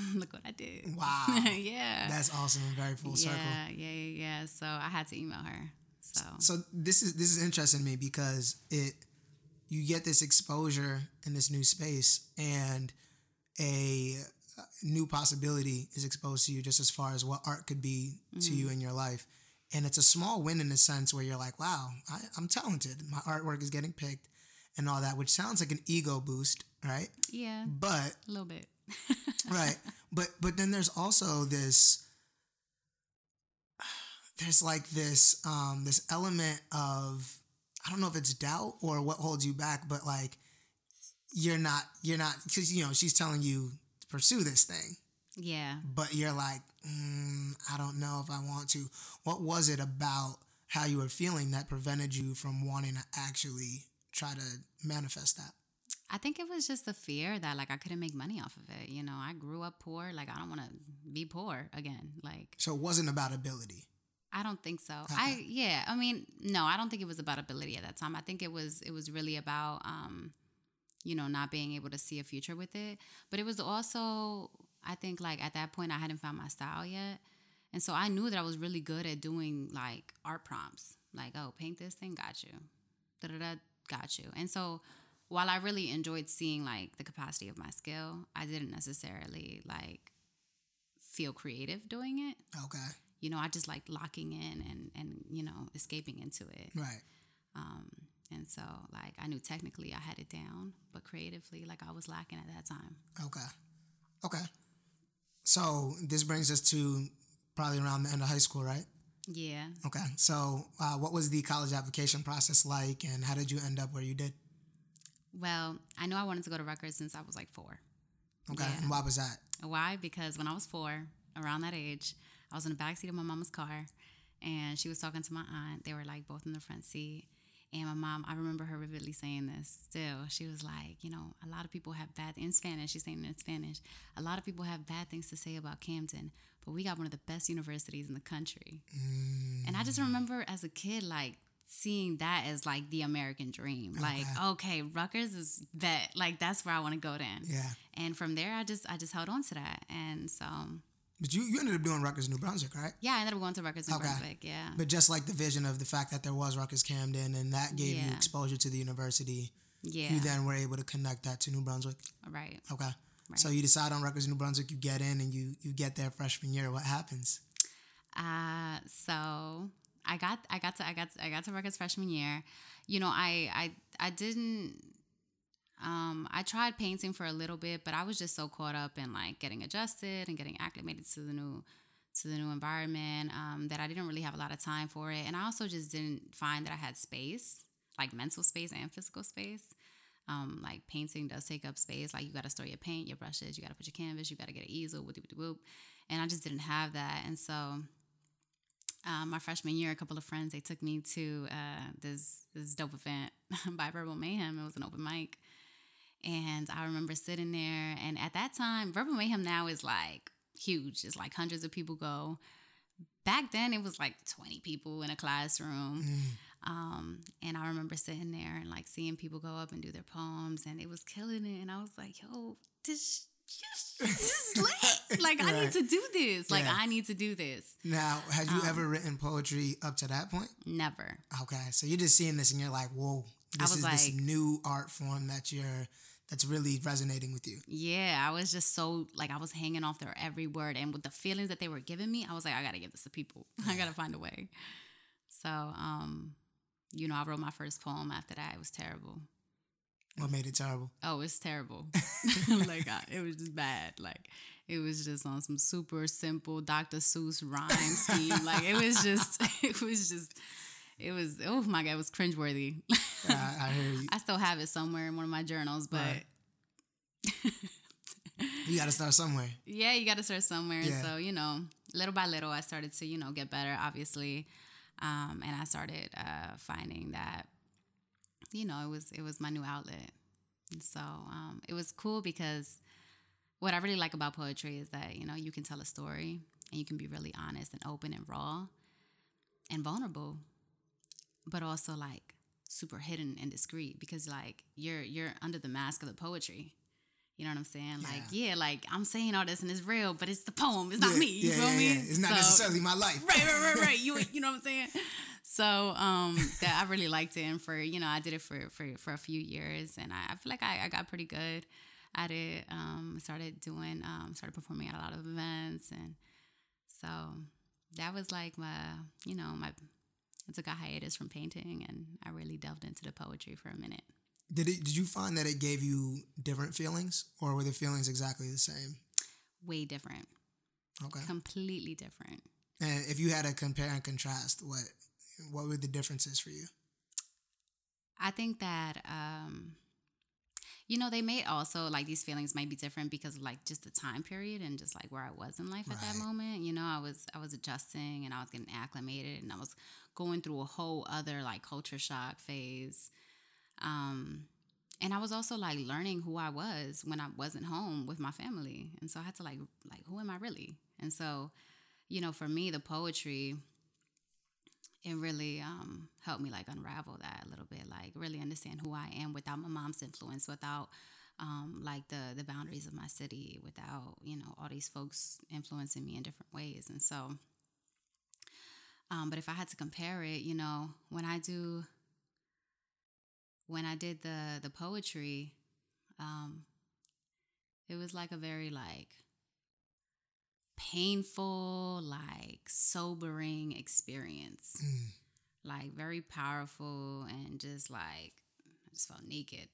[SPEAKER 2] look what I did.
[SPEAKER 1] Wow.
[SPEAKER 2] yeah.
[SPEAKER 1] That's awesome very full circle.
[SPEAKER 2] Yeah, yeah, yeah, yeah. So I had to email her. So
[SPEAKER 1] So this is this is interesting to me because it you get this exposure in this new space and a uh, new possibility is exposed to you just as far as what art could be to you mm. in your life. And it's a small win in the sense where you're like, wow, I, I'm talented. My artwork is getting picked and all that, which sounds like an ego boost, right?
[SPEAKER 2] yeah,
[SPEAKER 1] But
[SPEAKER 2] a little bit.
[SPEAKER 1] Right. But but then there's also this there's like this um this element of i don't know if it's doubt or what holds you back but like you're not you're not because you know she's telling you to pursue this thing.
[SPEAKER 2] Yeah.
[SPEAKER 1] but you're like mm, i don't know if i want to. What was it about how you were feeling that prevented you from wanting to actually try to manifest that
[SPEAKER 2] I think it was just the fear that like I couldn't make money off of it. You know, I grew up poor. Like I don't want to be poor again. Like
[SPEAKER 1] so it wasn't about ability
[SPEAKER 2] I don't think so. I yeah. I mean, no, I don't think it was about ability at that time. I think it was it was really about um, you know, not being able to see a future with it. But it was also I think like at that point I hadn't found my style yet. And so I knew that I was really good at doing like art prompts. Like, oh, paint this thing, got you. Da da da, got you. And so while I really enjoyed seeing like the capacity of my skill, I didn't necessarily like feel creative doing it
[SPEAKER 1] okay
[SPEAKER 2] you know, I just like locking in and and you know escaping into it.
[SPEAKER 1] right
[SPEAKER 2] Um, and so like I knew technically I had it down, but creatively like I was lacking at that time.
[SPEAKER 1] Okay. Okay. So this brings us to probably around the end of high school, right?
[SPEAKER 2] Yeah.
[SPEAKER 1] Okay. So uh, what was the college application process like, and how did you end up where you did?
[SPEAKER 2] Well, I knew I wanted to go to Rutgers since I was like four.
[SPEAKER 1] Okay.
[SPEAKER 2] Yeah.
[SPEAKER 1] And why was that?
[SPEAKER 2] Why? Because when I was four, around that age, I was in the backseat of my mama's car and she was talking to my aunt. They were like both in the front seat. And my mom, I remember her vividly saying this still. She was like, you know, a lot of people have bad, in Spanish, she's saying it in Spanish, a lot of people have bad things to say about Camden, but we got one of the best universities in the country. Mm. And I just remember as a kid, like, seeing that as like the American dream. Like, okay, Rutgers is that, like, that's where I want to go then.
[SPEAKER 1] Yeah.
[SPEAKER 2] And from there, I just, I just held on to that. And so,
[SPEAKER 1] But you, you ended up doing Rutgers New Brunswick, right?
[SPEAKER 2] yeah, I ended up going to Rutgers in
[SPEAKER 1] Okay.
[SPEAKER 2] Brunswick. Yeah.
[SPEAKER 1] But just like the vision of the fact that there was Rutgers Camden and that gave you exposure to the university,
[SPEAKER 2] Yeah.
[SPEAKER 1] you then were able to connect that to New Brunswick.
[SPEAKER 2] right.
[SPEAKER 1] Okay. So you decide on Rutgers New Brunswick, you get in and you you get there freshman year. What happens?
[SPEAKER 2] Uh, so I got I got to I got I got to Rutgers freshman year. You know, I I I didn't um I tried painting for a little bit, but I was just so caught up in like getting adjusted and getting acclimated to the new to the new environment um, that I didn't really have a lot of time for it. And I also just didn't find that I had space, like mental space and physical space. Um, like painting does take up space. Like you got to store your paint, your brushes, you got to put your canvas, you got to get an easel, whoop, whoop, whoop. And I just didn't have that. And so um, my freshman year, a couple of friends they took me to uh, this this dope event by Verbal Mayhem. It was an open mic, and I remember sitting there. And at that time, Verbal Mayhem now is like huge. It's like hundreds of people go. Back then, it was like twenty people in a classroom. Um, and I remember sitting there and like seeing people go up and do their poems, and it was killing it. And I was like, "Yo, this this is lit. Like I need to do this. Like
[SPEAKER 1] Yeah.
[SPEAKER 2] I need to do this.
[SPEAKER 1] Now, have you
[SPEAKER 2] Um,
[SPEAKER 1] ever written poetry up to that point?
[SPEAKER 2] Never.
[SPEAKER 1] Okay, so you're just seeing this and you're like, whoa, this is this new art form that you're that's really resonating with you.
[SPEAKER 2] Yeah, I was just so like I was hanging off their every word, and with the feelings that they were giving me, I was like, I gotta give this to people. I gotta find a way. So, um, you know, I wrote my first poem after that. It was terrible.
[SPEAKER 1] What made it terrible?
[SPEAKER 2] Oh, it's terrible. like I, it was just bad. Like it was just on some super simple Dr. Seuss rhyme scheme. Like it was just, it was just, it was. Oh my god, it was cringeworthy.
[SPEAKER 1] I, I hear you.
[SPEAKER 2] I still have it somewhere in one of my journals, but
[SPEAKER 1] Right. You got to start somewhere.
[SPEAKER 2] yeah, you got to start somewhere.
[SPEAKER 1] Yeah.
[SPEAKER 2] so, you know, little by little, I started to, you know, get better, obviously. Um, and I started uh, finding that, you know, it was it was my new outlet. And so um, it was cool because what I really like about poetry is that, you know, you can tell a story and you can be really honest and open and raw and vulnerable, but also like super hidden and discreet because like you're you're under the mask of the poetry. You know what I'm saying? Like, yeah, like I'm saying all this and it's real, but it's the poem. It's not
[SPEAKER 1] yeah,
[SPEAKER 2] me. You
[SPEAKER 1] yeah,
[SPEAKER 2] feel
[SPEAKER 1] yeah,
[SPEAKER 2] me?
[SPEAKER 1] yeah. It's not
[SPEAKER 2] So-
[SPEAKER 1] necessarily my life.
[SPEAKER 2] right, right, right, right. You, you know what I'm saying? So, um, that I really liked it, and for you know, I did it for for for a few years, and I, I feel like I, I got pretty good at it. Um, started doing, um, started performing at a lot of events, and so that was like my, you know, my. I took a hiatus from painting, and I really delved into the poetry for a minute.
[SPEAKER 1] Did it? Did you find that it gave you different feelings, or were the feelings exactly the same?
[SPEAKER 2] Way different,
[SPEAKER 1] Okay.
[SPEAKER 2] completely different.
[SPEAKER 1] And if you had to compare and contrast, what what were the differences for you?
[SPEAKER 2] I think that um you know they may also like these feelings might be different because of like just the time period and just like where I was in life at that moment. You know, I was I was adjusting and I was getting acclimated and I was going through a whole other like culture shock phase. Um and I was also like learning who I was when I wasn't home with my family. And so I had to like like who am I really? And so, you know, for me the poetry it really um, helped me like unravel that a little bit like really understand who i am without my mom's influence without um, like the the boundaries of my city without you know all these folks influencing me in different ways and so um, but if i had to compare it you know when i do when i did the the poetry um, it was like a very like painful, like sobering experience.
[SPEAKER 1] Mm.
[SPEAKER 2] Like very powerful and just like I just felt naked.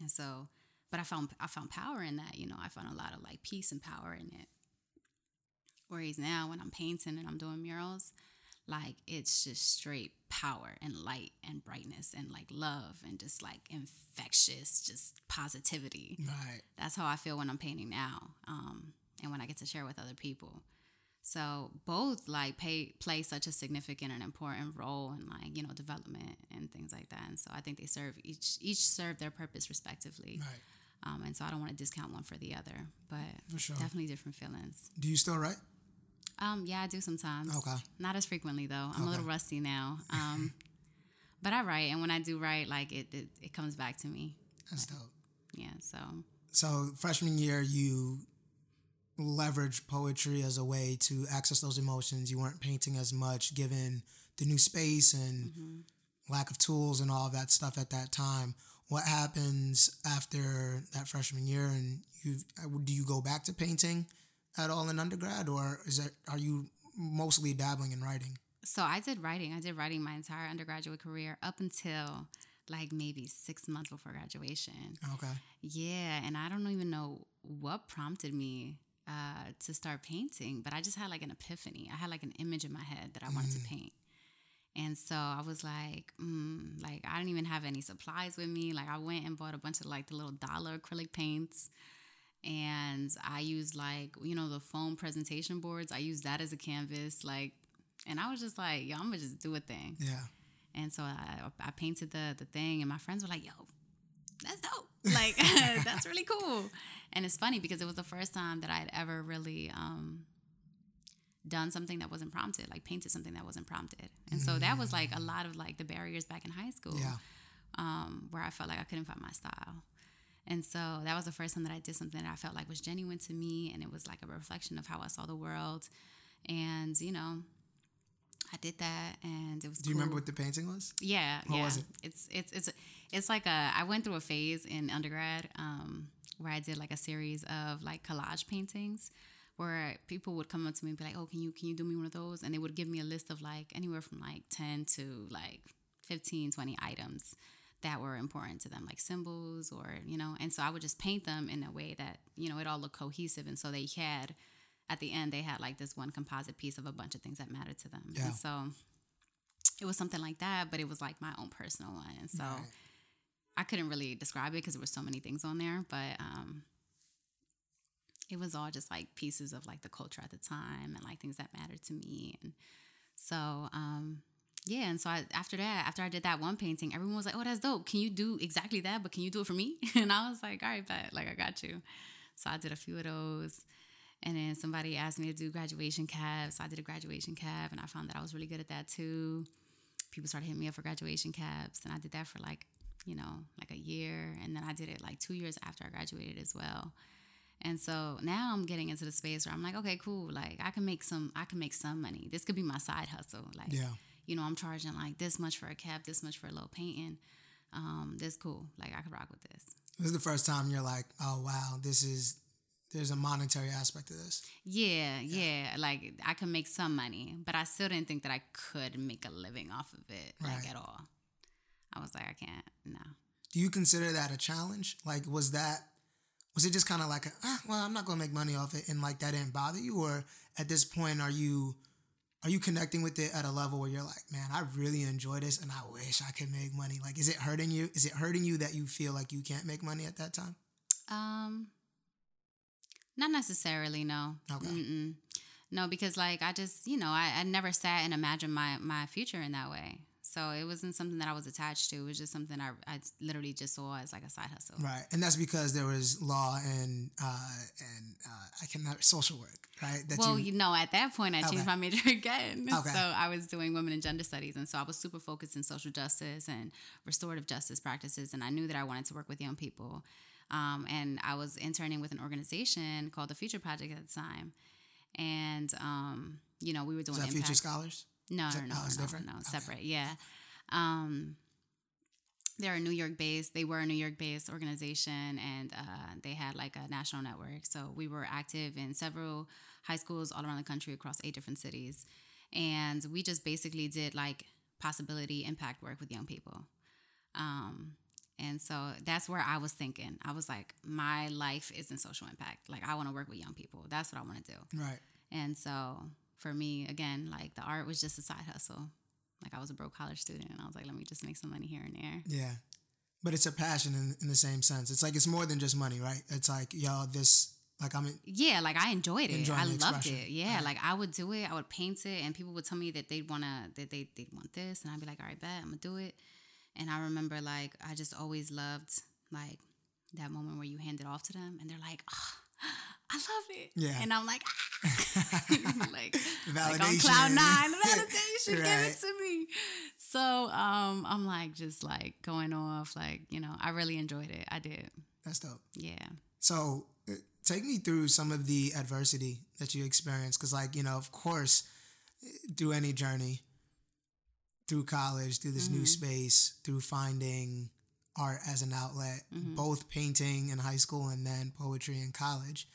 [SPEAKER 2] And so but I found I found power in that, you know, I found a lot of like peace and power in it. Whereas now when I'm painting and I'm doing murals, like it's just straight power and light and brightness and like love and just like infectious, just positivity
[SPEAKER 1] Right.
[SPEAKER 2] that's how I feel when I'm painting now, um, and when I get to share with other people. So both like pay, play such a significant and important role in like you know development and things like that. And so I think they serve each each serve their purpose respectively.
[SPEAKER 1] Right.
[SPEAKER 2] Um, and so I don't want to discount one for the other, but
[SPEAKER 1] For sure.
[SPEAKER 2] definitely different feelings.
[SPEAKER 1] Do you still write?
[SPEAKER 2] Um, yeah, I do sometimes.
[SPEAKER 1] Okay.
[SPEAKER 2] Not as frequently though. I'm a little rusty now. Um, but I write, and when I do write, like it, it, it comes back to me.
[SPEAKER 1] That's dope.
[SPEAKER 2] Yeah. So
[SPEAKER 1] So freshman year, you leverage poetry as a way to access those emotions. You weren't painting as much, given the new space and
[SPEAKER 2] Mm-hmm.
[SPEAKER 1] lack of tools and all of that stuff at that time. What happens after that freshman year, and you do you go back to painting at all in undergrad, or is that are you mostly dabbling in writing?
[SPEAKER 2] So I did writing. I did writing my entire undergraduate career up until like maybe six months before graduation.
[SPEAKER 1] Okay,
[SPEAKER 2] Yeah, and I don't even know what prompted me uh, to start painting, but I just had like an epiphany. I had like an image in my head that I wanted to paint. And so I was like, mm, like I didn't even have any supplies with me. Like I went and bought a bunch of like the little dollar acrylic paints, and I used like you know the foam presentation boards. I used that as a canvas, like, and I was just like, yo, I'm gonna just do a thing.
[SPEAKER 1] yeah,
[SPEAKER 2] And so I, I painted the the thing, and my friends were like, "Yo, that's dope! Like that's really cool." And it's funny because it was the first time that I had ever really um, done something that wasn't prompted, like painted something that wasn't prompted. And so that was like a lot of like the barriers back in high school,
[SPEAKER 1] yeah.
[SPEAKER 2] um, where I felt like I couldn't find my style. And so that was the first time that I did something that I felt like was genuine to me, and it was like a reflection of how I saw the world. And you know, I did that, and it was.
[SPEAKER 1] Do you remember what the painting was?
[SPEAKER 2] Yeah,
[SPEAKER 1] What
[SPEAKER 2] yeah.
[SPEAKER 1] was it?
[SPEAKER 2] It's it's it's it's like a. I went through a phase in undergrad um, where I did like a series of like collage paintings, where people would come up to me and be like, "Oh, can you can you do me one of those?" And they would give me a list of like anywhere from like ten to like 15, 20 items that were important to them, like symbols or you know. And so I would just paint them in a way that you know it all looked cohesive, and so they had. At the end, they had like this one composite piece of a bunch of things that mattered to them.
[SPEAKER 1] Yeah.
[SPEAKER 2] And so it was something like that, but it was like my own personal one. And so
[SPEAKER 1] Right.
[SPEAKER 2] I couldn't really describe it because there were so many things on there, but um, it was all just like pieces of like the culture at the time and like things that mattered to me. And so, um, yeah. And so I, after that, after I did that one painting, everyone was like, oh, that's dope. Can you do exactly that? But can you do it for me? And I was like, all right, bet. Like, I got you. So I did a few of those. And then somebody asked me to do graduation cabs. So I did a graduation cab and I found that I was really good at that too. People started hitting me up for graduation cabs. And I did that for like, you know, like a year. And then I did it like two years after I graduated as well. And so now I'm getting into the space where I'm like, okay, cool. Like I can make some, I can make some money. This could be my side hustle. Like,
[SPEAKER 1] Yeah.
[SPEAKER 2] You know, I'm charging like this much for a cab, this much for a little painting. Um, this cool. Like I could rock with this.
[SPEAKER 1] This is the first time you're like, oh wow, this is there's a monetary aspect to this.
[SPEAKER 2] Yeah, yeah. Like I could make some money, but I still didn't think that I could make a living off of it, like
[SPEAKER 1] Right.
[SPEAKER 2] at all. I was like, I can't. No.
[SPEAKER 1] Do you consider that a challenge? Like, was that was it just kind of like, a, ah, well, I'm not gonna make money off it, and like that didn't bother you, or at this point, are you are you connecting with it at a level where you're like, man, I really enjoy this, and I wish I could make money. Like, is it hurting you? Is it hurting you that you feel like you can't make money at that time?
[SPEAKER 2] Um, not necessarily. No.
[SPEAKER 1] Okay.
[SPEAKER 2] Mm-mm. No, because like I just, you know, I, I never sat and imagined my my future in that way. So it wasn't something that I was attached to. It was just something I, I literally just saw as like a side hustle.
[SPEAKER 1] Right, and that's because there was law and uh, and uh, I cannot social work, right? That
[SPEAKER 2] well, you, know, at that point, I changed my major again.
[SPEAKER 1] Okay.
[SPEAKER 2] So I was doing women and gender studies. And so I was super focused in social justice and restorative justice practices. And I knew that I wanted to work with young people. Um, and I was interning with an organization called the Future Project at the time. And, um, you know, we were doing
[SPEAKER 1] is that
[SPEAKER 2] impact.
[SPEAKER 1] future scholars?
[SPEAKER 2] No, no, no,
[SPEAKER 1] oh,
[SPEAKER 2] no,
[SPEAKER 1] different?
[SPEAKER 2] no,
[SPEAKER 1] Okay.
[SPEAKER 2] separate. Yeah. Um, they're a New York based. They were a New York based organization, and uh, they had like a national network. So we were active in several high schools all around the country, across eight different cities, and we just basically did like possibility impact work with young people. Um, and so that's where I was thinking. I was like, my life is in social impact. Like I want to work with young people. That's what I want to do.
[SPEAKER 1] Right.
[SPEAKER 2] And so for me, again, like the art was just a side hustle. Like I was a broke college student, and I was like, let me just make some money here and there.
[SPEAKER 1] Yeah. But it's a passion in, in the same sense. It's like it's more than just money, right? It's like, y'all, this like I'm in,
[SPEAKER 2] Yeah, like I enjoyed it. I loved it. Yeah,
[SPEAKER 1] Right.
[SPEAKER 2] like I would do it. I would paint it, and people would tell me that they'd wanna that they they want this, and I'd be like, all right, bet I'm gonna do it. And I remember like I just always loved like that moment where you hand it off to them, and they're like, oh, I love it.
[SPEAKER 1] Yeah.
[SPEAKER 2] And I'm like, like, like on cloud nine, validation, give it to me. So um, I'm like just like going off, like you know, I really enjoyed it. I did,
[SPEAKER 1] that's dope.
[SPEAKER 2] yeah.
[SPEAKER 1] So uh, take me through some of the adversity that you experienced. Cause like, you know, of course, through any journey, through college, through this new space, through finding art as an outlet, both painting in high school and then poetry in college.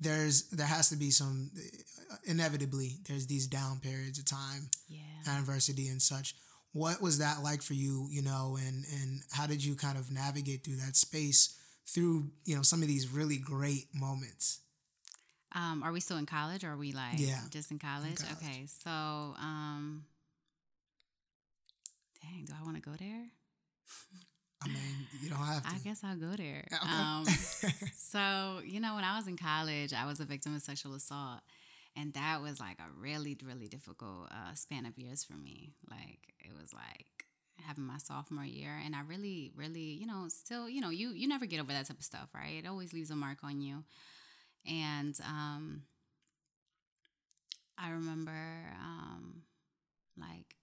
[SPEAKER 1] There's there has to be some inevitably there's these down periods of time
[SPEAKER 2] Yeah.
[SPEAKER 1] adversity and such. What was that like for you, you know, and and how did you kind of navigate through that space through, you know, some of these really great moments?
[SPEAKER 2] Um, are we still in college or are we like
[SPEAKER 1] Yeah,
[SPEAKER 2] just in college?
[SPEAKER 1] college.
[SPEAKER 2] Okay. So um dang, do I want to go there?
[SPEAKER 1] I mean, you don't have to.
[SPEAKER 2] I guess I'll go there.
[SPEAKER 1] Okay.
[SPEAKER 2] Um so, you know, when I was in college, I was a victim of sexual assault. And that was like a really, really difficult uh, span of years for me. Like it was like having my sophomore year, and I really, really, you know, still, you know, you you never get over that type of stuff, right? It always leaves a mark on you. And um, I remember, um, like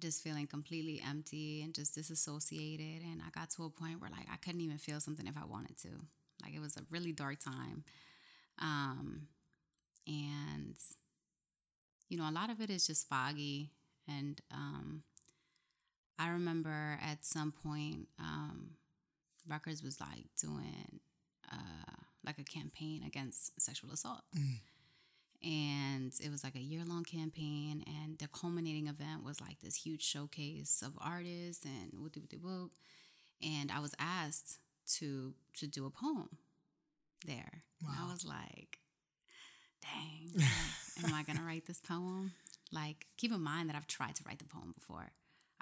[SPEAKER 2] just feeling completely empty and just disassociated. And I got to a point where like I couldn't even feel something if I wanted to. Like it was a really dark time. Um, and you know, a lot of it is just foggy. And um, I remember at some point, um, Rutgers was like doing uh, like a campaign against sexual assault. Mm and it was like a year long campaign and the culminating event was like this huge showcase of artists and whoop whoop whoop and i was asked to to do a poem there. Wow. and i was like dang am i gonna write this poem? Like keep in mind that i've tried to write the poem before.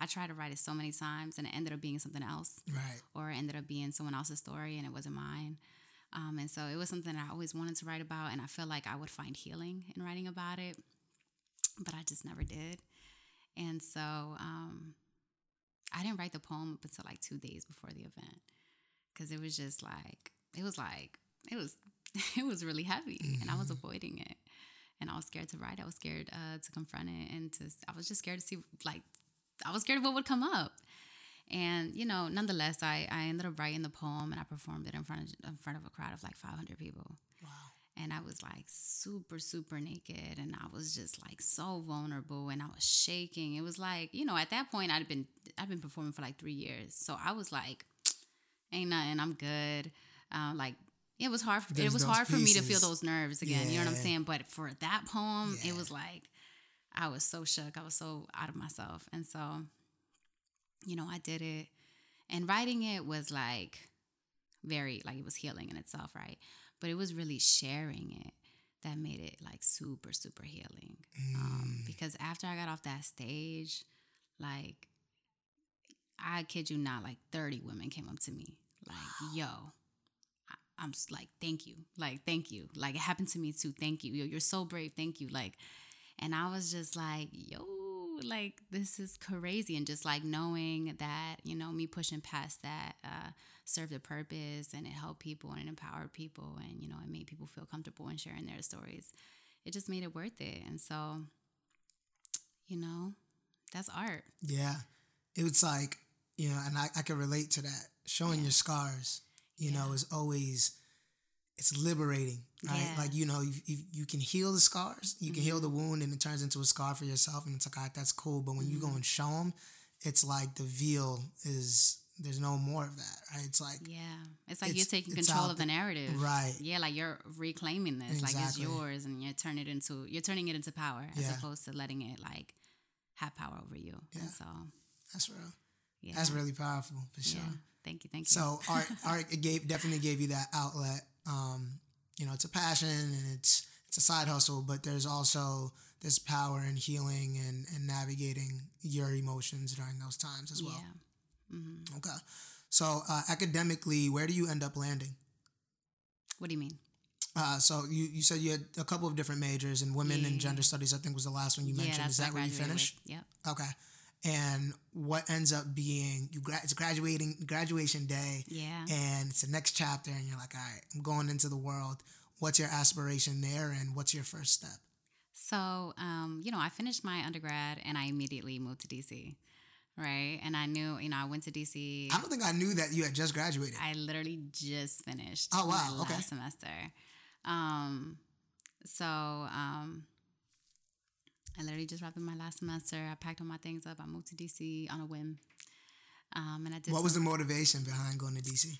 [SPEAKER 2] I tried to write it so many times and it ended up being something else
[SPEAKER 1] right.
[SPEAKER 2] or it ended up being someone else's story and it wasn't mine um, and so it was something I always wanted to write about, and I felt like I would find healing in writing about it, but I just never did. And so um, I didn't write the poem up until like two days before the event because it was just like, it was like, it was, it was really heavy, mm-hmm. and I was mm-hmm. avoiding it. And I was scared to write. I was scared uh, to confront it, and to I was just scared to see like I was scared of what would come up. And you know, nonetheless, I, I ended up writing the poem and I performed it in front of in front of a crowd of like 500 people.
[SPEAKER 1] Wow.
[SPEAKER 2] And I was like super super naked and I was just like so vulnerable and I was shaking. It was like you know at that point I'd been I'd been performing for like three years, so I was like, ain't nothing, I'm good. Um, like it was hard. There's it was hard pieces. for me to feel those nerves again. Yeah. You know what I'm saying? But for that poem, yeah. it was like I was so shook. I was so out of myself, and so you know, I did it. And writing it was like very, like it was healing in itself, right? But it was really sharing it that made it like super, super healing. Um, mm. Um, because after I got off that stage, like, I kid you not, like 30 women came up to me, like, wow. yo, I, am like, thank you. Like, thank you. Like, it happened to me too. Thank you. Yo, you're so brave. Thank you. Like, and I was just like, yo, like this is crazy. And just like knowing that you know me pushing past that uh, served a purpose and it helped people and it empowered people and you know it made people feel comfortable in sharing their stories it just made it worth it. And so you know that's art.
[SPEAKER 1] Yeah. It was like you know and i, I can relate to that. Showing yeah. your scars you yeah. know is always it's liberating right yeah. like you know you, you, you, can heal the scars you can mm-hmm. heal the mm-hmm. wound and it turns into a scar for yourself and it's like right that's cool but when mm-hmm. you go mm-hmm. and show them it's like the veil is there's no more of that right it's like
[SPEAKER 2] yeah it's like it's, you're taking control of the narrative
[SPEAKER 1] right
[SPEAKER 2] yeah like you're reclaiming this exactly. like it's yours and you're turning it into you're turning it into power as yeah. opposed to letting it like have power over you yeah. and so
[SPEAKER 1] that's real yeah. that's really powerful for sure
[SPEAKER 2] thank you thank you
[SPEAKER 1] so art art it gave definitely gave you that outlet um, you know, it's a passion and it's it's a side hustle, but there's also this power in healing and, and navigating your emotions during those times as well. Yeah. Mm-hmm. Okay. So uh, academically, where do you end up landing?
[SPEAKER 2] What do you mean?
[SPEAKER 1] Uh, so you, you said you had a couple of different majors and women yeah. and gender studies. I think was the last one you mentioned. Yeah, Is that where you finished?
[SPEAKER 2] Yeah.
[SPEAKER 1] Okay and what ends up being you gra- it's graduating graduation day.
[SPEAKER 2] Yeah.
[SPEAKER 1] And it's the next chapter and you're like all right i'm going into the world. What's your aspiration there and what's your first step?
[SPEAKER 2] So um, you know i finished my undergrad and i immediately moved to dc right? And i knew you know i went to dc
[SPEAKER 1] i don't think i knew that you had just graduated.
[SPEAKER 2] I literally just finished
[SPEAKER 1] oh wow okay.
[SPEAKER 2] last semester. Um, so um, I literally just wrapped up my last semester. I packed all my things up. I moved to DC on a whim. Um, and I did.
[SPEAKER 1] What was the motivation behind going to DC?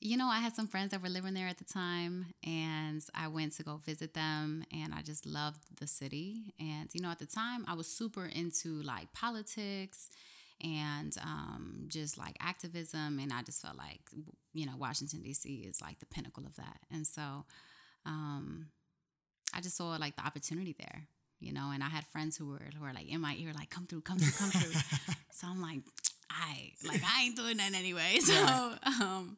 [SPEAKER 2] You know, I had some friends that were living there at the time, and I went to go visit them, and I just loved the city. And you know, at the time, I was super into like politics and um, just like activism, and I just felt like you know, Washington D.C. is like the pinnacle of that, and so um, I just saw like the opportunity there you know, and I had friends who were who were like in my ear, like, come through, come through, come through. so I'm like, I like I ain't doing that anyway. So yeah. um,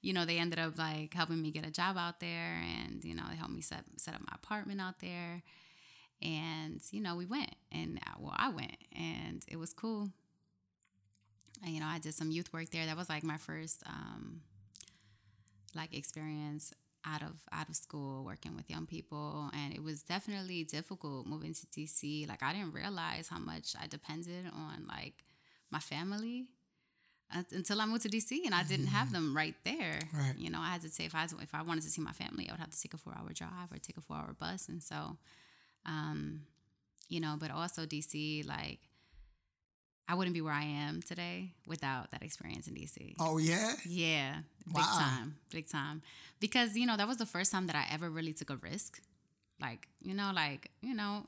[SPEAKER 2] you know, they ended up like helping me get a job out there and, you know, they helped me set set up my apartment out there. And, you know, we went and uh, well, I went and it was cool. And, you know, I did some youth work there. That was like my first um like experience out of out of school working with young people and it was definitely difficult moving to DC like I didn't realize how much I depended on like my family uh, until I moved to DC and I didn't have mm-hmm. them right there
[SPEAKER 1] right.
[SPEAKER 2] you know I had to say if I if I wanted to see my family I would have to take a 4-hour drive or take a 4-hour bus and so um you know but also DC like I wouldn't be where I am today without that experience in DC.
[SPEAKER 1] Oh yeah?
[SPEAKER 2] Yeah. Big wow. time. Big time. Because, you know, that was the first time that I ever really took a risk. Like, you know, like, you know,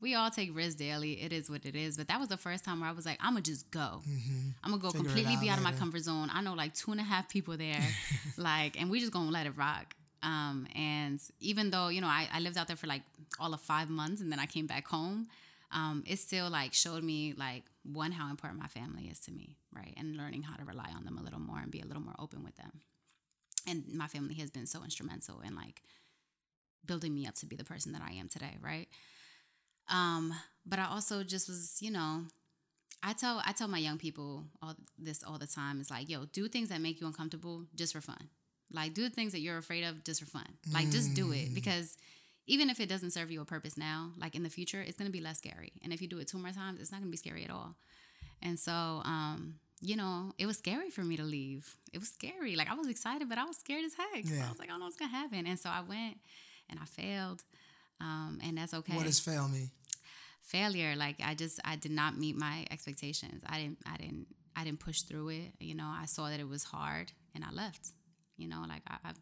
[SPEAKER 2] we all take risks daily. It is what it is. But that was the first time where I was like, I'm gonna just go. Mm-hmm. I'm gonna go Figure completely out be out later. of my comfort zone. I know like two and a half people there, like, and we just gonna let it rock. Um, and even though you know I, I lived out there for like all of five months, and then I came back home, um, it still like showed me like one how important my family is to me right and learning how to rely on them a little more and be a little more open with them. And my family has been so instrumental in like building me up to be the person that i am today right? Um but i also just was you know i tell i tell my young people all this all the time It's like yo do things that make you uncomfortable just for fun. Like do the things that you're afraid of just for fun. Like just do it mm. because even if it doesn't serve you a purpose now, like in the future, it's gonna be less scary. And if you do it two more times, it's not gonna be scary at all. And so, um, you know, it was scary for me to leave. It was scary. Like I was excited, but I was scared as heck. Yeah. I was like, I don't know what's gonna happen. And so I went and I failed. Um, and that's okay.
[SPEAKER 1] What does fail mean?
[SPEAKER 2] Failure, like I just I did not meet my expectations. I didn't I didn't I didn't push through it. You know, I saw that it was hard and I left. You know, like I, I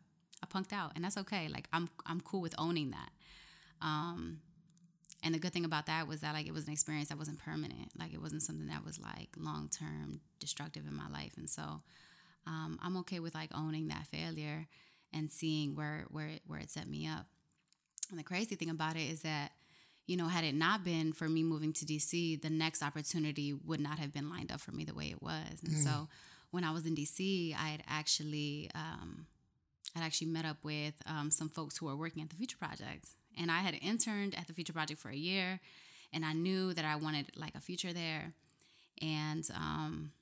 [SPEAKER 2] I punked out, and that's okay. Like I'm I'm cool with owning that. Um, and the good thing about that was that like it was an experience that wasn't permanent. Like it wasn't something that was like long term destructive in my life. And so um, I'm okay with like owning that failure and seeing where where it, where it set me up. And the crazy thing about it is that you know, had it not been for me moving to DC, the next opportunity would not have been lined up for me the way it was. And mm. so when I was in DC, I had actually um, I'd actually met up with um, some folks who were working at the Future Project. And I had interned at the Future Project for a year, and I knew that I wanted like a future there. And, um,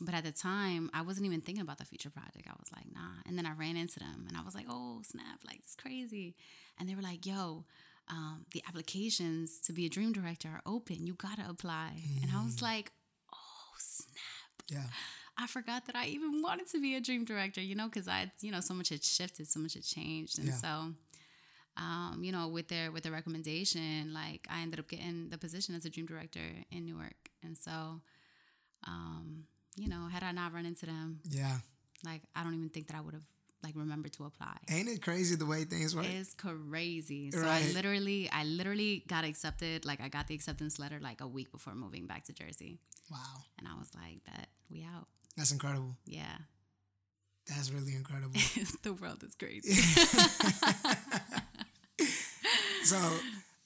[SPEAKER 2] but at the time, I wasn't even thinking about the Future Project. I was like, nah. And then I ran into them, and I was like, oh, snap, like, it's crazy. And they were like, yo, um, the applications to be a dream director are open. You gotta apply. Mm. And I was mm. like, oh, snap.
[SPEAKER 1] Yeah.
[SPEAKER 2] I forgot that I even wanted to be a dream director, you know, because I, you know, so much had shifted, so much had changed, and yeah. so, um, you know, with their with the recommendation, like I ended up getting the position as a dream director in Newark, and so, um, you know, had I not run into them,
[SPEAKER 1] yeah,
[SPEAKER 2] like I don't even think that I would have like remembered to apply.
[SPEAKER 1] Ain't it crazy the way things work?
[SPEAKER 2] It's crazy. So right. I literally, I literally got accepted. Like I got the acceptance letter like a week before moving back to Jersey.
[SPEAKER 1] Wow.
[SPEAKER 2] And I was like, "That we out."
[SPEAKER 1] That's incredible.
[SPEAKER 2] Yeah.
[SPEAKER 1] That's really incredible.
[SPEAKER 2] the world is crazy.
[SPEAKER 1] so,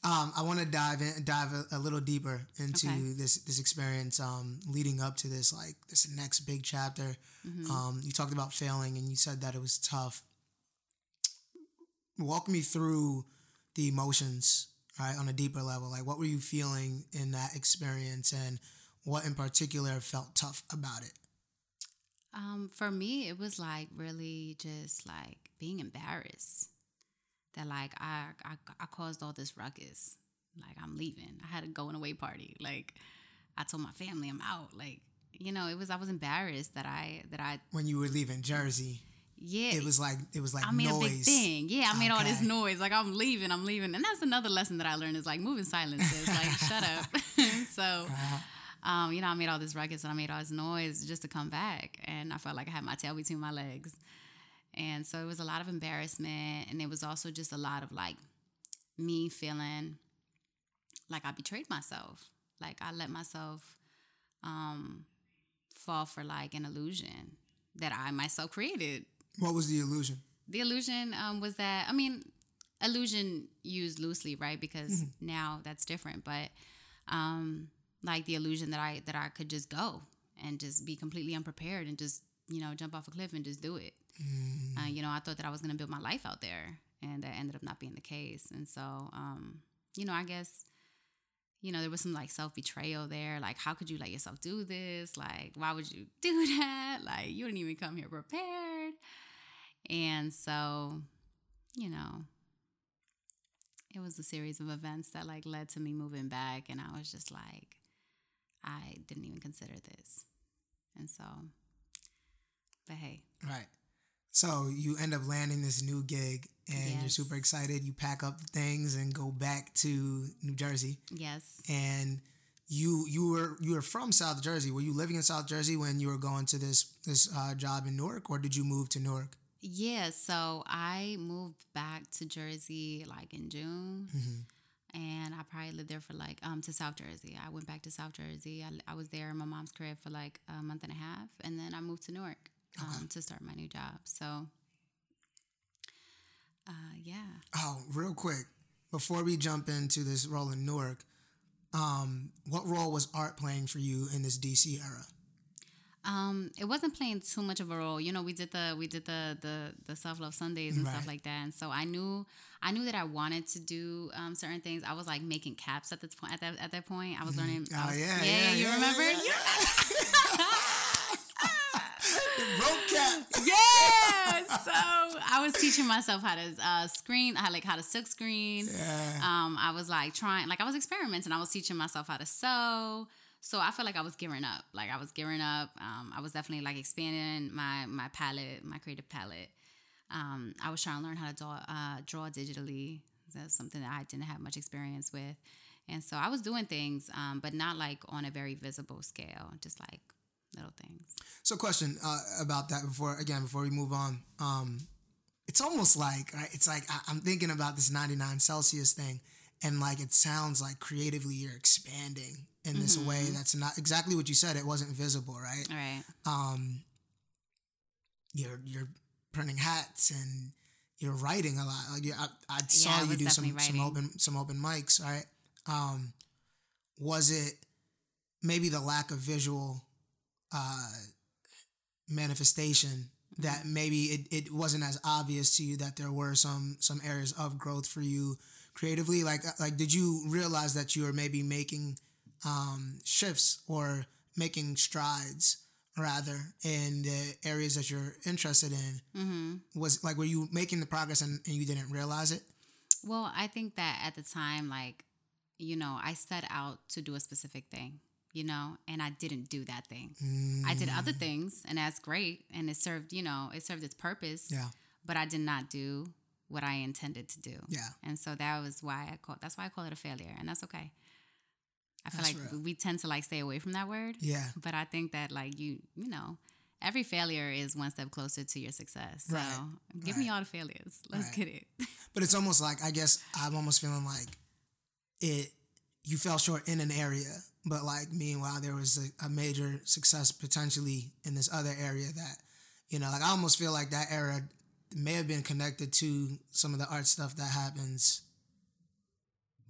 [SPEAKER 1] um, I want to dive in, dive a, a little deeper into okay. this this experience um, leading up to this like this next big chapter. Mm-hmm. Um, you talked about failing, and you said that it was tough. Walk me through the emotions, right, on a deeper level. Like, what were you feeling in that experience, and what in particular felt tough about it?
[SPEAKER 2] Um, for me, it was like really just like being embarrassed that like I, I I caused all this ruckus. Like I'm leaving. I had a going away party. Like I told my family I'm out. Like you know, it was I was embarrassed that I that I
[SPEAKER 1] when you were leaving Jersey.
[SPEAKER 2] Yeah,
[SPEAKER 1] it was like it was like
[SPEAKER 2] I made noise. a big thing. Yeah, I made okay. all this noise. Like I'm leaving, I'm leaving, and that's another lesson that I learned is like moving silences. like shut up. so. Uh-huh um, you know, I made all this ruckus and I made all this noise just to come back. And I felt like I had my tail between my legs. And so it was a lot of embarrassment. And it was also just a lot of like me feeling like I betrayed myself. Like I let myself um, fall for like an illusion that I myself created.
[SPEAKER 1] What was the illusion?
[SPEAKER 2] The illusion um, was that, I mean, illusion used loosely, right? Because mm-hmm. now that's different. But, um, like the illusion that I that I could just go and just be completely unprepared and just you know jump off a cliff and just do it. Mm. Uh, you know, I thought that I was gonna build my life out there, and that ended up not being the case. And so, um, you know, I guess you know there was some like self betrayal there. Like, how could you let yourself do this? Like, why would you do that? Like, you didn't even come here prepared. And so, you know, it was a series of events that like led to me moving back, and I was just like, I didn't even consider this, and so, but hey,
[SPEAKER 1] Right. So you end up landing this new gig and you're super excited. You pack up things and go back to New Jersey.
[SPEAKER 2] yes,
[SPEAKER 1] And you you were you were from South Jersey. Were you living in South Jersey when you were going to this this uh, job in Newark, or did you move to Newark?
[SPEAKER 2] yeah. So I moved back to Jersey like in June. and I probably lived there for like um to South Jersey. I went back to South Jersey. I, I was there in my mom's crib for like a month and a half, and then I moved to Newark um, to start my new job. So, uh, yeah,
[SPEAKER 1] Oh, real quick before we jump into this role in Newark, um, what role was art playing for you in this DC era?
[SPEAKER 2] um, it wasn't playing too much of a role. You know, we did the we did the the the self love Sundays and
[SPEAKER 1] Right.
[SPEAKER 2] stuff like that, and so I knew I knew that I wanted to do um, certain things. I was like making caps at this point. At that at that point, I was learning. I
[SPEAKER 1] Oh
[SPEAKER 2] was-
[SPEAKER 1] yeah,
[SPEAKER 2] yeah,
[SPEAKER 1] yeah,
[SPEAKER 2] you
[SPEAKER 1] yeah,
[SPEAKER 2] remember?
[SPEAKER 1] yeah, Rope cap.
[SPEAKER 2] yeah. So I was teaching myself how to uh, screen, how like how to silk screen.
[SPEAKER 1] Yeah.
[SPEAKER 2] Um, I was like trying, like I was experimenting. I was teaching myself how to sew. So I felt like I was gearing up. Like I was gearing up. Um, I was definitely like expanding my my palette, my creative palette. Um, I was trying to learn how to draw, uh, draw digitally. That's something that I didn't have much experience with. And so I was doing things, um, but not like on a very visible scale, just like little things.
[SPEAKER 1] So, question uh, about that before again before we move on. Um, it's almost like right, it's like I, I'm thinking about this 99 Celsius thing, and like it sounds like creatively you're expanding in this way that's not exactly what you said. It wasn't visible, right?
[SPEAKER 2] Right.
[SPEAKER 1] Um, you're you're printing hats and you're writing a lot. Like you- I, I saw
[SPEAKER 2] I
[SPEAKER 1] you do some
[SPEAKER 2] definitely
[SPEAKER 1] some open some open mics, right? Um, was it maybe the lack of visual uh, manifestation that maybe it, it wasn't as obvious to you that there were some some areas of growth for you creatively? Like like did you realize that you were maybe making um, shifts or making strides rather in the areas that you're interested in?
[SPEAKER 2] Mm-hmm.
[SPEAKER 1] was like were you making the progress and, and you didn't realize it?
[SPEAKER 2] Well, I think that at the time, like, you know, I set out to do a specific thing, you know, and I didn't do that thing. I did other mm. things, and that's great, and it served, you know, it served its purpose.
[SPEAKER 1] yeah
[SPEAKER 2] But I did not do what I intended to do.
[SPEAKER 1] yeah
[SPEAKER 2] And so that was why I call that's why I call it a failure, and that's okay. I feel
[SPEAKER 1] That's
[SPEAKER 2] like
[SPEAKER 1] real.
[SPEAKER 2] we tend to like stay away from that word.
[SPEAKER 1] yeah
[SPEAKER 2] But I think that like you, you know, every failure is one step closer to your success. So
[SPEAKER 1] Right.
[SPEAKER 2] give me all the failures. Let's
[SPEAKER 1] Right.
[SPEAKER 2] get it.
[SPEAKER 1] but it's almost like i guess i'm almost feeling like it you fell short in an area but like meanwhile there was a, a major success potentially in this other area that you know like i almost feel like that era may have been connected to some of the art stuff that happens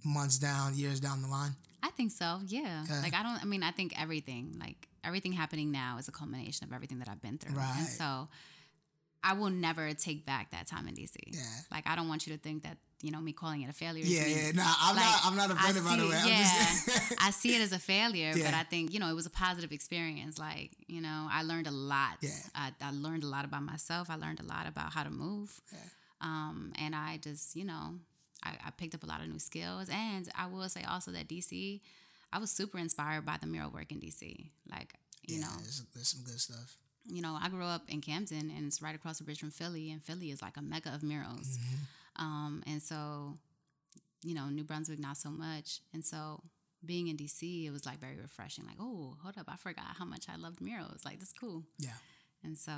[SPEAKER 1] months down years down the line
[SPEAKER 2] I think so. Yeah.
[SPEAKER 1] Yeah.
[SPEAKER 2] Like I don't. I mean, I think everything, like everything happening now, is a culmination of everything that I've been through.
[SPEAKER 1] Right.
[SPEAKER 2] And so, I will never take back that time in DC.
[SPEAKER 1] Yeah.
[SPEAKER 2] Like I don't want you to think that you know me calling it a failure.
[SPEAKER 1] yeah yeah nah i'm
[SPEAKER 2] like,
[SPEAKER 1] not i'm not offended by the way
[SPEAKER 2] yeah,
[SPEAKER 1] just
[SPEAKER 2] I see it as a failure, but I think you know it was a positive experience. Like you know, I learned a lot.
[SPEAKER 1] Yeah.
[SPEAKER 2] I, I learned a lot about myself. I learned a lot about how to move. Yeah. Um, and I just you know, I, I picked up a lot of new skills. And I will say also that DC, I was super inspired by the mural work in DC. Like you
[SPEAKER 1] yeah
[SPEAKER 2] know,
[SPEAKER 1] there's, there's some good stuff
[SPEAKER 2] you know, I grew up in Camden and it's right across the bridge from Philly, and Philly is like a mecca of murals. Um, and so, you know, New Brunswick, not so much. And so, being in DC, it was like very refreshing. Like, oh, hold up, I forgot how much I loved murals. Like, that's cool.
[SPEAKER 1] yeah
[SPEAKER 2] And so,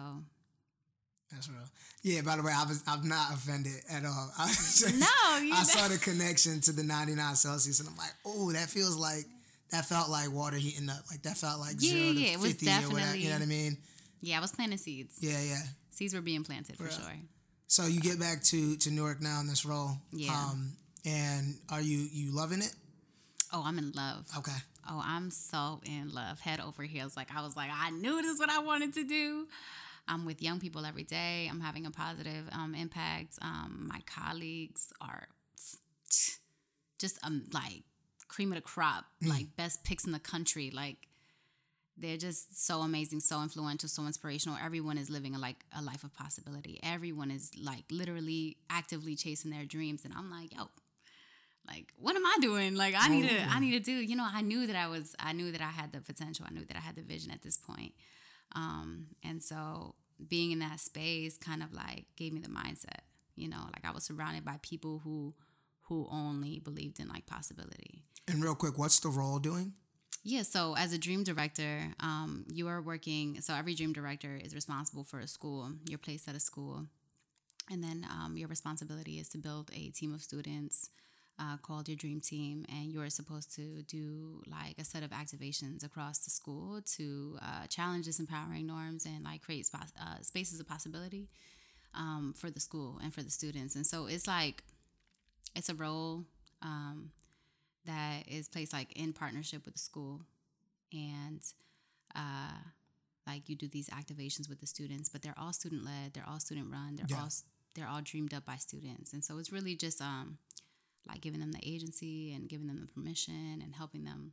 [SPEAKER 1] That's real. Yeah. By the way, I was I'm not offended at all. I just,
[SPEAKER 2] No, you
[SPEAKER 1] I
[SPEAKER 2] not.
[SPEAKER 1] saw the connection to the 99 Celsius, and I'm like, oh, that feels like that felt like water heating up. Like that felt like
[SPEAKER 2] Yeah,
[SPEAKER 1] zero to
[SPEAKER 2] yeah, it was
[SPEAKER 1] 50 or whatever. You know what I mean?
[SPEAKER 2] yeah, I was planting seeds.
[SPEAKER 1] Yeah, yeah.
[SPEAKER 2] Seeds were being planted for
[SPEAKER 1] Right.
[SPEAKER 2] sure.
[SPEAKER 1] So you get back to to Newark now in this role.
[SPEAKER 2] Yeah.
[SPEAKER 1] Um, and are you you loving it?
[SPEAKER 2] Oh, I'm in love.
[SPEAKER 1] Okay.
[SPEAKER 2] Oh, I'm so in love, head over heels. Like I was like, I knew this is what I wanted to do. I'm with young people every day. I'm having a positive um, impact. Um, my colleagues are just um like cream of the crop, like best picks in the country. Like they're just so amazing, so influential, so inspirational. Everyone is living a like a life of possibility. Everyone is like literally actively chasing their dreams, and I'm like, yo, like what am I doing? Like I need to, I need to do. You know, I knew that I was, I knew that I had the potential. I knew that I had the vision at this point, um, and so being in that space kind of like gave me the mindset. You know, like I was surrounded by people who who only believed in like possibility.
[SPEAKER 1] And real quick, what's the role doing?
[SPEAKER 2] Yeah, so as a dream director, um, you are working. So every dream director is responsible for a school. You're placed at a school, and then um, your responsibility is to build a team of students uh, called your dream team, and you're supposed to do like a set of activations across the school to uh, challenge disempowering norms and like create uh, spaces of possibility um, for the school and for the students. And so it's like it's a role. Um, that is placed like in partnership with the school. And uh, like you do these activations with the students but they're all student led they're all student run they're yeah. all they're all dreamed up by students. And so it's really just um like giving them the agency and giving them the permission and helping them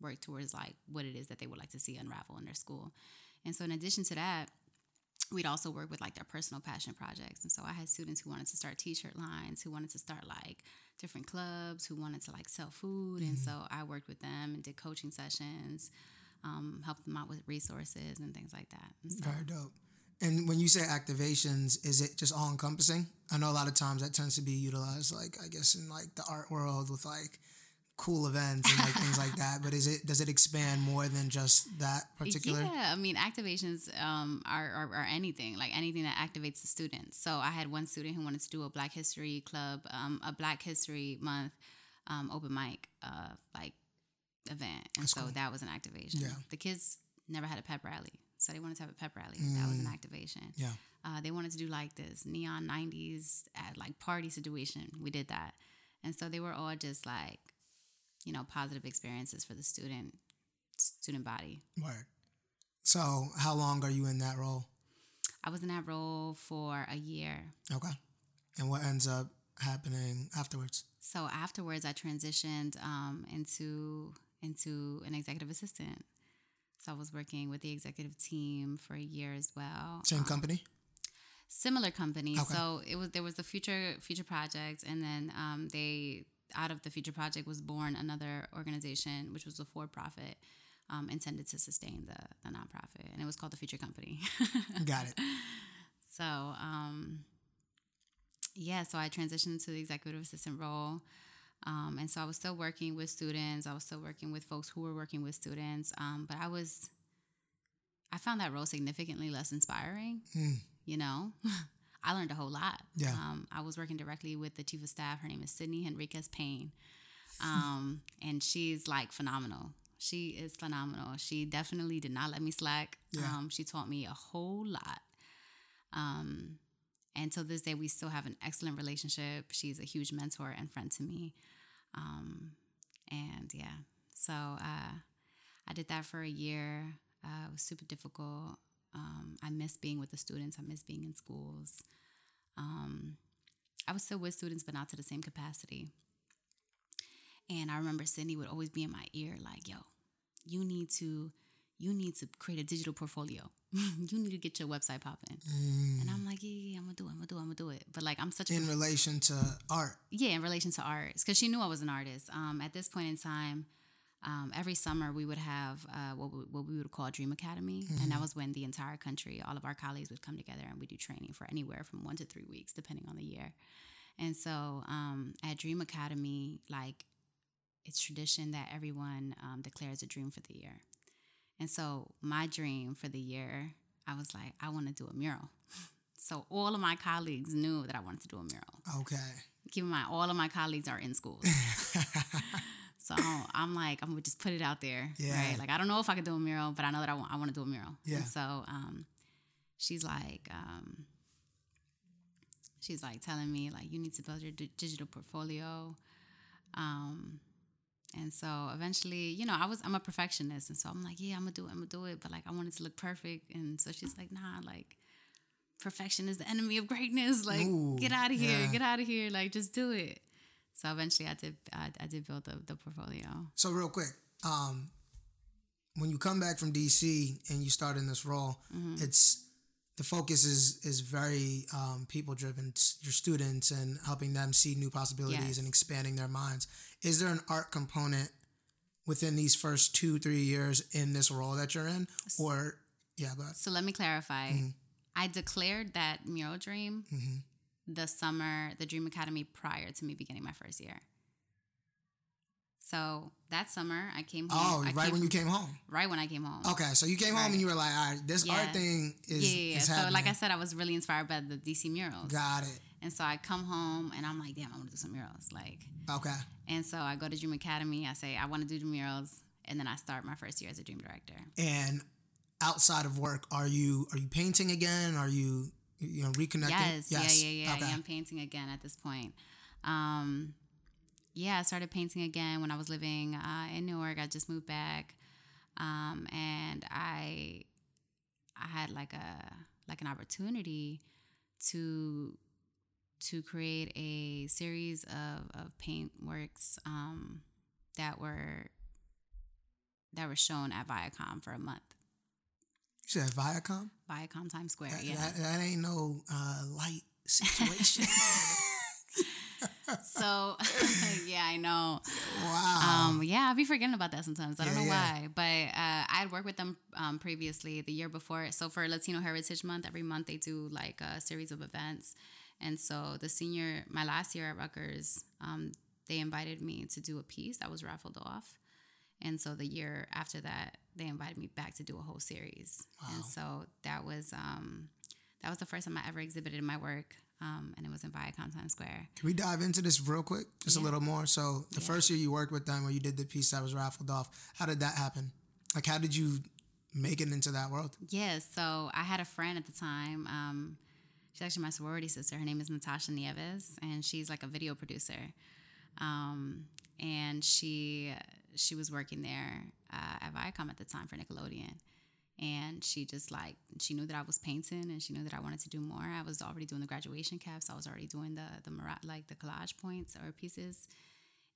[SPEAKER 2] work towards like what it is that they would like to see unravel in their school. And so in addition to that we'd also work with like their personal passion projects. And so i had students who wanted to start t-shirt lines who wanted to start like different clubs who wanted to like sell food. Mm-hmm. and so i worked with them and did coaching sessions um, helped them out with resources and things like that.
[SPEAKER 1] So, very dope. And when you say activations is it just all encompassing i know a lot of times that tends to be utilized like i guess in like the art world with like cool events and like things like that but is it does it expand more than just that particular
[SPEAKER 2] yeah i mean activations um, are, are, are, anything like anything that activates the students so i had one student who wanted to do a black history club um, a black history month um, open mic uh, like event and That's so cool. that was an activation yeah. the kids never had a pep rally so they wanted to have a pep rally mm. that was an mm. activation
[SPEAKER 1] yeah
[SPEAKER 2] uh, they wanted to do like this neon 90s at like party situation we did that and so they were all just like you know, positive experiences for the student student body.
[SPEAKER 1] Right. So, how long are you in that role?
[SPEAKER 2] I was in that role for a year.
[SPEAKER 1] Okay. And what ends up happening afterwards?
[SPEAKER 2] So afterwards, I transitioned um, into into an executive assistant. So I was working with the executive team for a year as well.
[SPEAKER 1] Same um, company.
[SPEAKER 2] Similar company. Okay. So it was there was the future future project, and then um, they out of the Future Project was born another organization, which was a for profit. Um, intended to sustain the, the nonprofit, and it was called the Future Company.
[SPEAKER 1] Got it.
[SPEAKER 2] So, um, yeah, so I transitioned to the executive assistant role. Um, and so I was still working with students. I was still working with folks who were working with students. Um, but I was, I found that role significantly less inspiring, mm. you know? I learned a whole lot.
[SPEAKER 1] Yeah.
[SPEAKER 2] Um, I was working directly with the chief of staff. Her name is Sydney Henriquez Payne. Um, and she's like phenomenal. She is phenomenal. She definitely did not let me slack. Yeah. Um, she taught me a whole lot. Um, and to this day, we still have an excellent relationship. She's a huge mentor and friend to me. Um, and yeah, so uh, I did that for a year. Uh, it was super difficult. Um, I miss being with the students. I miss being in schools. Um, I was still with students, but not to the same capacity. And I remember Sydney would always be in my ear, like, "Yo, you need to, you need to create a digital portfolio. you need to get your website popping." Mm. And I'm like, yeah, yeah, I'm gonna do it. I'm gonna do it. I'm gonna do it. But like, I'm such
[SPEAKER 1] in a, relation to art.
[SPEAKER 2] Yeah, in relation to art, because she knew I was an artist. Um, at this point in time, um, every summer we would have uh, what, we, what we would call Dream Academy, mm-hmm. and that was when the entire country, all of our colleagues would come together and we do training for anywhere from one to three weeks, depending on the year. And so um, at Dream Academy, like it's tradition that everyone um, declares a dream for the year. And so my dream for the year, I was like, I want to do a mural. so all of my colleagues knew that I wanted to do a mural.
[SPEAKER 1] Okay.
[SPEAKER 2] Keep in mind, all of my colleagues are in schools. So I'm like, I'm gonna just put it out there, yeah. right? Like I don't know if I could do a mural, but I know that I want, I want to do a mural.
[SPEAKER 1] Yeah.
[SPEAKER 2] And so um, she's like, um, she's like telling me like you need to build your d- digital portfolio. Um, and so eventually, you know, I was I'm a perfectionist, and so I'm like, yeah, I'm gonna do it, I'm gonna do it, but like I want it to look perfect. And so she's like, nah, like perfection is the enemy of greatness. Like, Ooh, get out of here, yeah. get out of here. Like, just do it. So eventually, I did I, I did build the, the portfolio.
[SPEAKER 1] So real quick, um, when you come back from DC and you start in this role,
[SPEAKER 2] Mm-hmm.
[SPEAKER 1] it's the focus is is very um, people driven. Your students and helping them see new possibilities
[SPEAKER 2] Yes.
[SPEAKER 1] and expanding their minds. Is there an art component within these first two three years in this role that you're in, or yeah, go ahead.
[SPEAKER 2] So let me clarify. I declared that mural dream the summer, the Dream Academy prior to me beginning my first year. So that summer, I came home.
[SPEAKER 1] Oh,
[SPEAKER 2] I
[SPEAKER 1] right
[SPEAKER 2] came
[SPEAKER 1] when you came home.
[SPEAKER 2] right when I came home.
[SPEAKER 1] Okay, so you came home and you were like, all right, this art thing is,
[SPEAKER 2] yeah, yeah, yeah.
[SPEAKER 1] is
[SPEAKER 2] So
[SPEAKER 1] happening.
[SPEAKER 2] like I said, I was really inspired by the DC murals.
[SPEAKER 1] Got it.
[SPEAKER 2] And so I come home and I'm like, damn, I want to do some murals. Like,
[SPEAKER 1] Okay.
[SPEAKER 2] and so I go to Dream Academy. I say I want to do the murals, and then I start my first year as a dream director.
[SPEAKER 1] And outside of work, are you are you painting again? Are you you know reconnecting?
[SPEAKER 2] Yes, yeah, yeah, yeah.
[SPEAKER 1] Okay.
[SPEAKER 2] yeah. I'm painting again at this point. Um, yeah, I started painting again when I was living uh, in Newark. I just moved back, um, and I I had like a like an opportunity to to create a series of, of paint works um, that were that were shown at Viacom for a month.
[SPEAKER 1] You said Viacom.
[SPEAKER 2] Viacom Times Square,
[SPEAKER 1] That,
[SPEAKER 2] yeah.
[SPEAKER 1] that, that ain't no uh, light situation.
[SPEAKER 2] So yeah, I know.
[SPEAKER 1] wow.
[SPEAKER 2] Um, yeah, I'll be forgetting about that sometimes. I don't
[SPEAKER 1] Yeah,
[SPEAKER 2] know
[SPEAKER 1] yeah.
[SPEAKER 2] why, but uh, I had worked with them um, previously the year before. So for Latino Heritage Month, every month they do like a series of events, and so the senior, my last year at Rutgers, um, they invited me to do a piece that was raffled off, and so the year after that, they invited me back to do a whole series, and so that was um, that was the first time I ever exhibited my work. Um, and it was in Viacom Times Square.
[SPEAKER 1] Can we dive into this real quick, just a little more? So the first year you worked with them, or you did the piece that was raffled off, how did that happen? Like, how did you make it into that world?
[SPEAKER 2] Yeah, so I had a friend at the time. Um, she's actually my sorority sister. Her name is Natasha Nieves, and she's like a video producer. Um, and she she was working there uh, at Viacom at the time for Nickelodeon. And she just like she knew that I was painting, and she knew that I wanted to do more. I was already doing the graduation caps. I was already doing the the like the collage points or pieces.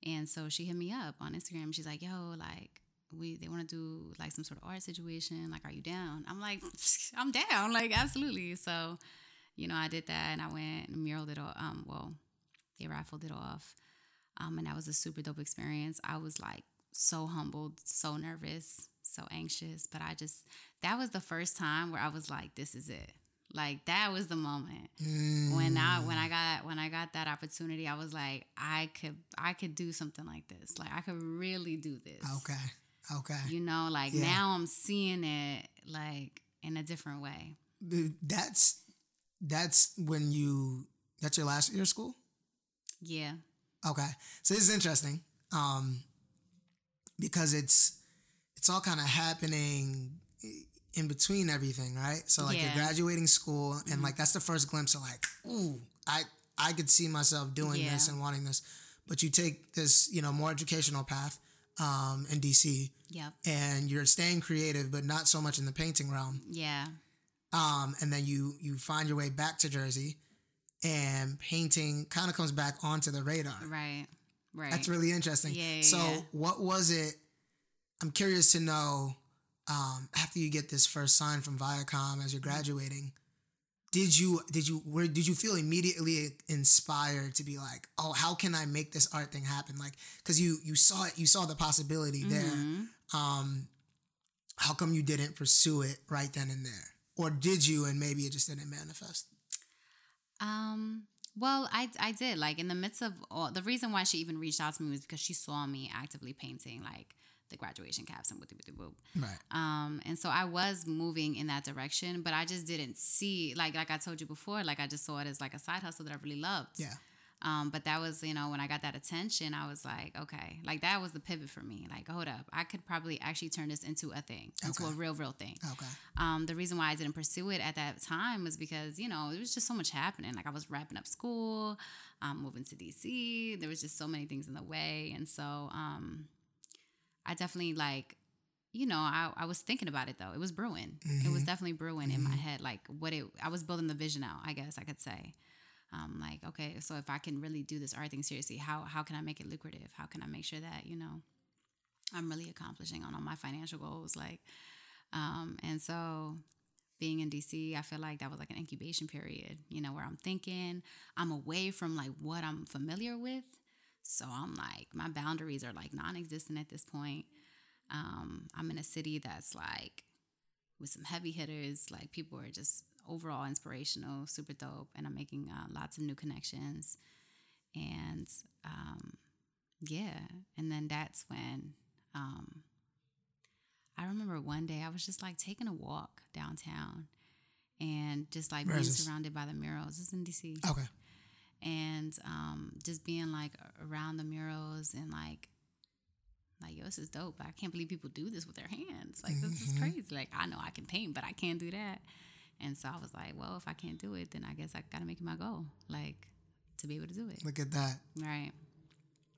[SPEAKER 2] And so she hit me up on Instagram. She's like, "Yo, like we they want to do like some sort of art situation. Like, are you down?" I'm like, "I'm down. Like, absolutely." So, you know, I did that, and I went and muraled it all. Um, well, they raffled it off, um, and that was a super dope experience. I was like so humbled, so nervous, so anxious, but I just that was the first time where I was like, "This is it." Like that was the moment when I when I got when I got that opportunity, I was like, I could I could do something like this. Like I could really do this.
[SPEAKER 1] Okay. Okay.
[SPEAKER 2] You know, like
[SPEAKER 1] Yeah.
[SPEAKER 2] now I'm seeing it like in a different way.
[SPEAKER 1] That's that's when you that's your last year of school.
[SPEAKER 2] Yeah.
[SPEAKER 1] Okay, so this is interesting um, because it's it's all kind of happening in between everything, right? So like
[SPEAKER 2] Yeah. Mm-hmm.
[SPEAKER 1] you're graduating school, and like that's the first glimpse of like, ooh, I I could see myself doing this and wanting this, but you take this you know more educational path um, in DC,
[SPEAKER 2] Yep.
[SPEAKER 1] and you're staying creative, but not so much in the painting realm.
[SPEAKER 2] Yeah.
[SPEAKER 1] Um, and then you you find your way back to Jersey, and painting kind of comes back onto the radar.
[SPEAKER 2] Right. Right.
[SPEAKER 1] That's really interesting.
[SPEAKER 2] Yeah, yeah,
[SPEAKER 1] so,
[SPEAKER 2] yeah.
[SPEAKER 1] what was it? I'm curious to know. Um, after you get this first sign from Viacom as you're graduating, did you did you where did you feel immediately inspired to be like, oh, how can I make this art thing happen? Like, because you you saw it, you saw the possibility there.
[SPEAKER 2] Mm-hmm.
[SPEAKER 1] Um, how come you didn't pursue it right then and there, or did you and maybe it just didn't manifest?
[SPEAKER 2] Um, well, I, I did like in the midst of all the reason why she even reached out to me was because she saw me actively painting like the graduation caps and whoopty whoopty whoop.
[SPEAKER 1] Right.
[SPEAKER 2] Um, and so I was moving in that direction, but I just didn't see like like I told you before, like I just saw it as like a side hustle that I really loved.
[SPEAKER 1] Yeah.
[SPEAKER 2] Um, but that was, you know, when I got that attention, I was like, okay, like that was the pivot for me. Like, hold up, I could probably actually turn this into a thing, into
[SPEAKER 1] Okay.
[SPEAKER 2] a real, real thing.
[SPEAKER 1] Okay.
[SPEAKER 2] Um, the reason why I didn't pursue it at that time was because, you know, there was just so much happening. Like I was wrapping up school, um, moving to DC. There was just so many things in the way. And so um, I definitely like, you know, I, I was thinking about it though. It was brewing. It was definitely brewing in my head. Like what it, I was building the vision out, I guess I could say. Um, like, okay, so if I can really do this art thing seriously, how how can I make it lucrative? How can I make sure that, you know, I'm really accomplishing on all my financial goals. Like, um, and so being in DC, I feel like that was like an incubation period, you know, where I'm thinking I'm away from like what I'm familiar with. So I'm like, my boundaries are like non existent at this point. Um, I'm in a city that's like with some heavy hitters, like people are just overall inspirational, super dope, and I'm making uh, lots of new connections. And um, yeah, and then that's when um, I remember one day I was just like taking a walk downtown and just like
[SPEAKER 1] Where
[SPEAKER 2] being surrounded by the murals. It's in DC.
[SPEAKER 1] Okay.
[SPEAKER 2] And um, just being like around the murals and like, like, yo, this is dope. I can't believe people do this with their hands. Like, this is
[SPEAKER 1] Mhm.
[SPEAKER 2] crazy. Like, I know I can paint, but I can't do that. And so I was like, well, if I can't do it, then I guess I got to make it my goal, like, to be able to do it.
[SPEAKER 1] Look at that.
[SPEAKER 2] Right.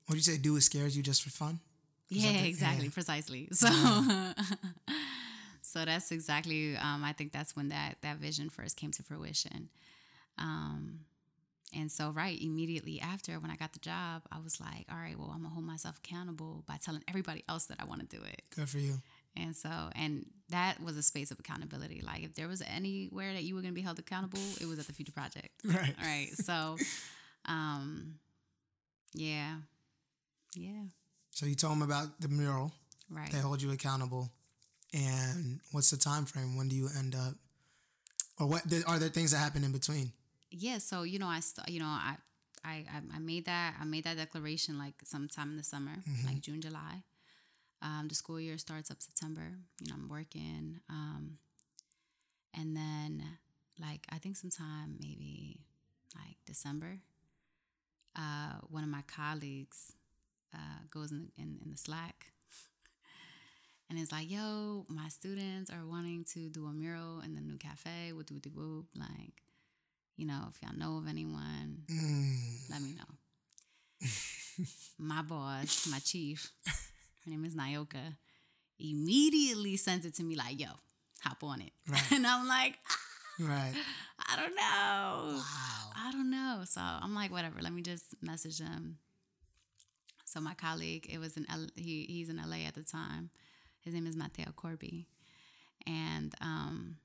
[SPEAKER 1] What do you say? Do it scares you just for fun? Is
[SPEAKER 2] Yeah, exactly,
[SPEAKER 1] yeah.
[SPEAKER 2] precisely. So, so that's exactly. Um, I think that's when that that vision first came to fruition. Um, and so, right immediately after, when I got the job, I was like, "All right, well, I'm gonna hold myself accountable by telling everybody else that I want to do it."
[SPEAKER 1] Good for you.
[SPEAKER 2] And so, and that was a space of accountability. Like, if there was anywhere that you were gonna be held accountable, it was at the Future Project.
[SPEAKER 1] Right.
[SPEAKER 2] Right. So, um, yeah, yeah,
[SPEAKER 1] So you told them about the mural.
[SPEAKER 2] right.
[SPEAKER 1] They hold you accountable. And what's the time frame? When do you end up? Or what are there things that happen in between?
[SPEAKER 2] yeah so you know i st- you know I, I i I made that i made that declaration like sometime in the summer like june july um the school year starts up september you know i'm working um and then like i think sometime maybe like december uh one of my colleagues uh goes in the, in, in the slack and it's like yo my students are wanting to do a mural in the new cafe with whoop whoop like you know, if y'all know of anyone,
[SPEAKER 1] Mm.
[SPEAKER 2] let me know. my boss, my chief, her name is Nyoka, immediately sends it to me like, yo, hop on it.
[SPEAKER 1] Right.
[SPEAKER 2] And I'm like, ah,
[SPEAKER 1] Right.
[SPEAKER 2] I don't know.
[SPEAKER 1] Wow.
[SPEAKER 2] I don't know. So I'm like, whatever, let me just message them. So my colleague, it was in L- he he's in LA at the time. His name is Mateo Corby. And um,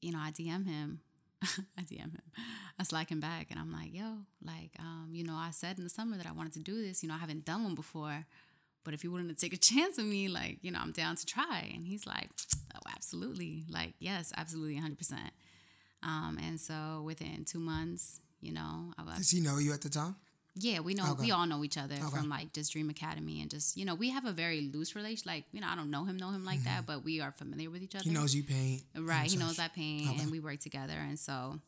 [SPEAKER 2] you know, I DM him. I DM him. I slack him back and I'm like, yo, like, you know, I said in the summer that I wanted to do this. You know, I haven't done one before. But if you wanted to take a chance with me, like, you know, I'm down to try. And he's like, oh, absolutely. Like, yes, absolutely, 100%. Um, and so within two months, you know, I was,
[SPEAKER 1] Does he know you at the time?
[SPEAKER 2] yeah, we know,
[SPEAKER 1] Okay.
[SPEAKER 2] we all know each other
[SPEAKER 1] Okay.
[SPEAKER 2] from like just Dream Academy and just, you know, we have a very loose relation. Like, you know, I don't know him, know him like that, but we are familiar with each other.
[SPEAKER 1] Mm-hmm. He knows you paint.
[SPEAKER 2] Right. He
[SPEAKER 1] such.
[SPEAKER 2] knows I paint
[SPEAKER 1] Okay.
[SPEAKER 2] and we work together. And so,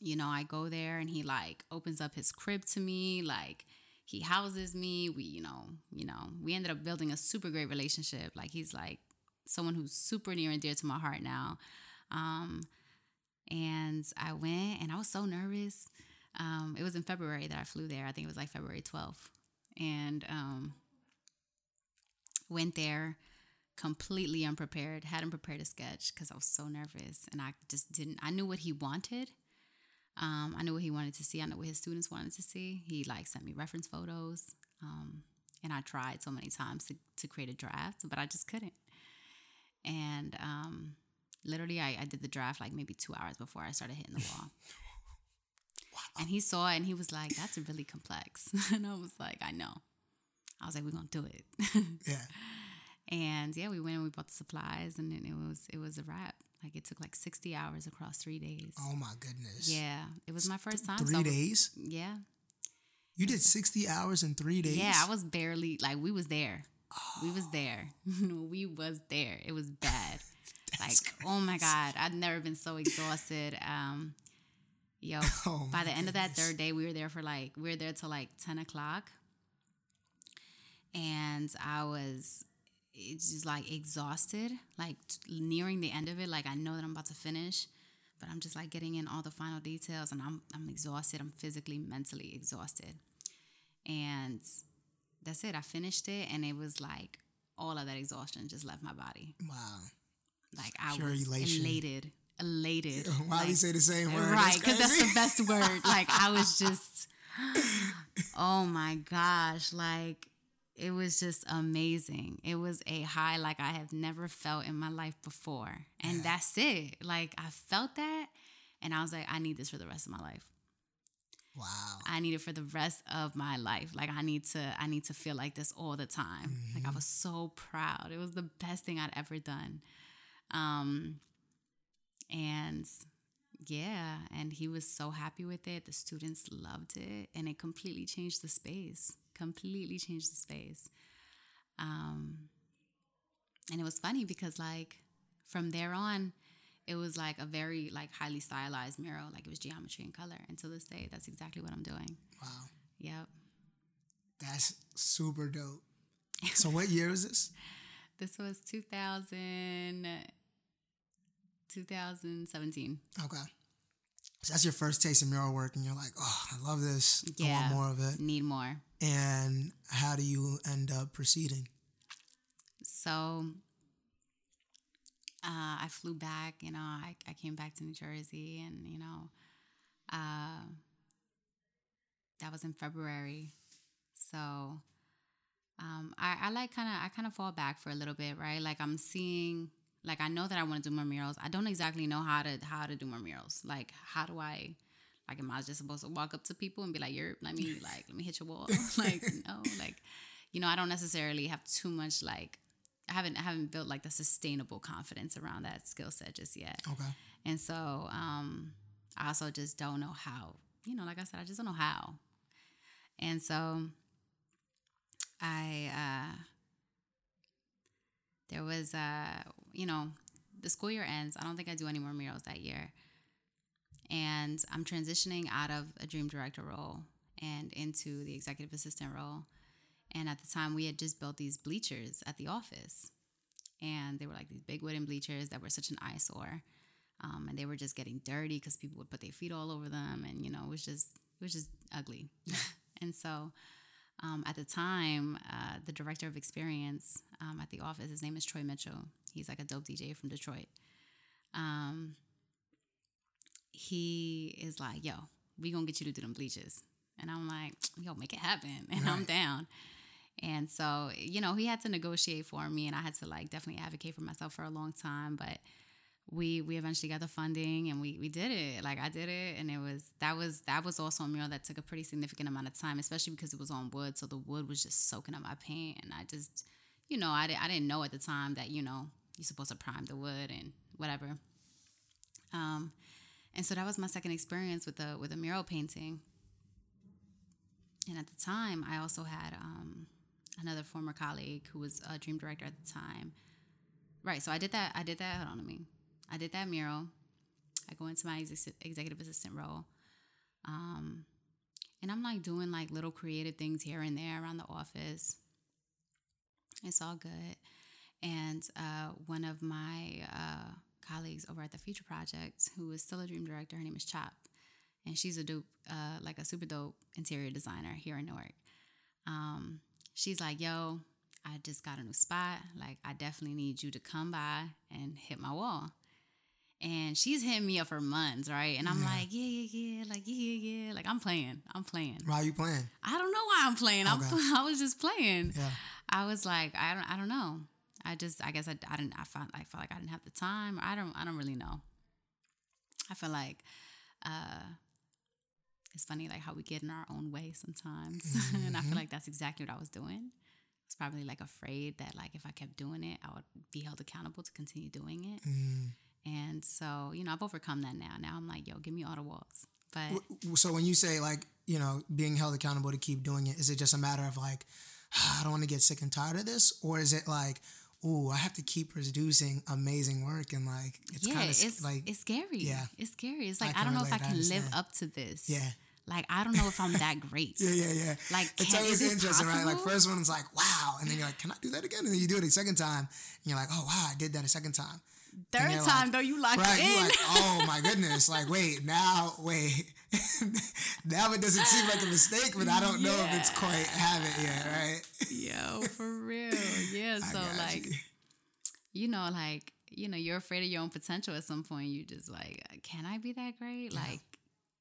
[SPEAKER 2] you know, I go there and he like opens up his crib to me. Like he houses me. We, you know, you know, we ended up building a super great relationship. Like he's like someone who's super near and dear to my heart now. Um, and I went and I was so nervous. Um, it was in February that I flew there. I think it was like February 12th. And um, went there completely unprepared, hadn't prepared a sketch because I was so nervous and I just didn't. I knew what he wanted. Um, I knew what he wanted to see. I knew what his students wanted to see. He like sent me reference photos. Um, and I tried so many times to, to create a draft, but I just couldn't. And um, literally, I, I did the draft like maybe two hours before I started hitting the wall. And he saw it and he was like, that's really complex. and I was like, I know. I was like, we're going to do it.
[SPEAKER 1] Yeah.
[SPEAKER 2] And yeah, we went and we bought the supplies, and then it was it was a wrap. Like it took like sixty hours across three days.
[SPEAKER 1] Oh my goodness.
[SPEAKER 2] Yeah, it was my first time. so
[SPEAKER 1] Three
[SPEAKER 2] was-
[SPEAKER 1] days?
[SPEAKER 2] Yeah,
[SPEAKER 1] You did 60 hours in three days?
[SPEAKER 2] yeah. I was barely like we was there. We was there. we was there. It was bad. like
[SPEAKER 1] That's
[SPEAKER 2] oh my god, I'd never been so exhausted. Um, yo,
[SPEAKER 1] Oh
[SPEAKER 2] by the end of that third day, we were there for like we were there till like ten o'clock, and I was it's just like exhausted, like t- nearing the end of it. Like I know that I'm about to finish, but I'm just like getting in all the final details, and I'm I'm exhausted. I'm physically, mentally exhausted, and that's it. I finished it, and it was like all of that exhaustion just left my body.
[SPEAKER 1] Wow.
[SPEAKER 2] Like I
[SPEAKER 1] Pure
[SPEAKER 2] was
[SPEAKER 1] elation.
[SPEAKER 2] elated, elated.
[SPEAKER 1] Why do you say the same word?
[SPEAKER 2] right because that's
[SPEAKER 1] crazy.
[SPEAKER 2] the best word like i was just oh my gosh like it was just amazing. It was a high like I have never felt in my life before. And that's it. Like I felt that and I was like, I need this for the rest of my life.
[SPEAKER 1] Wow.
[SPEAKER 2] I need it for the rest of my life. Like I need to I need to feel like this all the time. Mm-hmm. Like I was so proud. It was the best thing I'd ever done. Um and yeah, and he was so happy with it. The students loved it and it completely changed the space. Completely changed the space. Um and it was funny because like from there on it was like a very like highly stylized mural. Like it was geometry and color and to this day. That's exactly what i'm doing.
[SPEAKER 1] Wow.
[SPEAKER 2] Yep.
[SPEAKER 1] That's super dope. So what year is this?
[SPEAKER 2] This was 2000 2017
[SPEAKER 1] okay. So that's your first taste of mural work and you're like oh i love this. Yeah, i want more of it.
[SPEAKER 2] Need more
[SPEAKER 1] and how do you end up proceeding
[SPEAKER 2] so uh, I flew back, you know, I, I came back to New Jersey and, you know, uh, that was in February. So um, I, I like kind of, I kind of fall back for a little bit, right? Like I'm seeing, like I know that I want to do more murals. I don't exactly know how to, how to do more murals. Like, how do I, like, am I just supposed to walk up to people and be like, you're, let me, like, let me hit your wall? like, no, like, you know, I don't necessarily have too much, like, I haven't I haven't built like the sustainable confidence around that skill set just yet.
[SPEAKER 1] Okay.
[SPEAKER 2] And so um, I also just don't know how. You know, like I said, I just don't know how. And so I uh, there was uh, you know, the school year ends. I don't think I do any more murals that year. And I'm transitioning out of a dream director role and into the executive assistant role. And at the time, we had just built these bleachers at the office. And they were like these big wooden bleachers that were such an eyesore. Um, and they were just getting dirty because people would put their feet all over them. And, you know, it was just, it was just ugly. and so um, at the time, uh, the director of experience um, at the office, his name is Troy Mitchell. He's like a dope DJ from Detroit. Um, he is like, yo, we gonna get you to do them bleachers. And I'm like, yo, make it happen. And right. I'm down. And so, you know, he had to negotiate for me and I had to like definitely advocate for myself for a long time. But we we eventually got the funding and we we did it. Like I did it and it was that was that was also a mural that took a pretty significant amount of time, especially because it was on wood. So the wood was just soaking up my paint and I just you know, I, I didn't know at the time that, you know, you're supposed to prime the wood and whatever. Um and so that was my second experience with a with a mural painting. And at the time I also had um another former colleague who was a dream director at the time. Right. So I did that. I did that. Hold on to me. I did that mural. I go into my ex- executive assistant role. Um, and I'm like doing like little creative things here and there around the office. It's all good. And uh, one of my uh, colleagues over at the Future Project, who is still a dream director, her name is Chop. And she's a dope, uh, like a super dope interior designer here in Newark. Um, she's like, yo, I just got a new spot. Like, I definitely need you to come by and hit my wall. And she's hitting me up for months, right? And I'm yeah. like, yeah, yeah, yeah, like, yeah, yeah, like I'm playing, I'm playing.
[SPEAKER 1] Why are you playing?
[SPEAKER 2] I don't know why I'm playing. Okay. I'm, I was just playing. Yeah. I was like, I don't, I don't know. I just, I guess I, I didn't, I felt, I felt like I didn't have the time. I don't, I don't really know. I feel like, uh, it's funny like how we get in our own way sometimes mm-hmm. and i feel mm-hmm. like that's exactly what i was doing i was probably like afraid that like if i kept doing it i would be held accountable to continue doing it mm. and so you know i've overcome that now now i'm like yo give me all the walls but
[SPEAKER 1] so when you say like you know being held accountable to keep doing it is it just a matter of like i don't want to get sick and tired of this or is it like ooh, I have to keep producing amazing work and like
[SPEAKER 2] it's yeah, kind of like it's scary. Yeah, it's scary. It's like I, I don't know if I can live up to this.
[SPEAKER 1] Yeah.
[SPEAKER 2] Like I don't know if I'm that great.
[SPEAKER 1] yeah, yeah, yeah.
[SPEAKER 2] Like
[SPEAKER 1] it's
[SPEAKER 2] can,
[SPEAKER 1] always interesting, possible? right? Like first one is like wow, and then you're like, can I do that again? And then you do it a second time, and you're like, oh wow, I did that a second time.
[SPEAKER 2] Third time like, though, you lock right, in. You're like,
[SPEAKER 1] oh my goodness! Like wait, now wait, now it doesn't seem like a mistake, but I don't know if it's quite have it yet, right?
[SPEAKER 2] Yo, for real, yeah. So like, you. you know, like you know, you're afraid of your own potential at some point. You just like, can I be that great? Yeah. Like,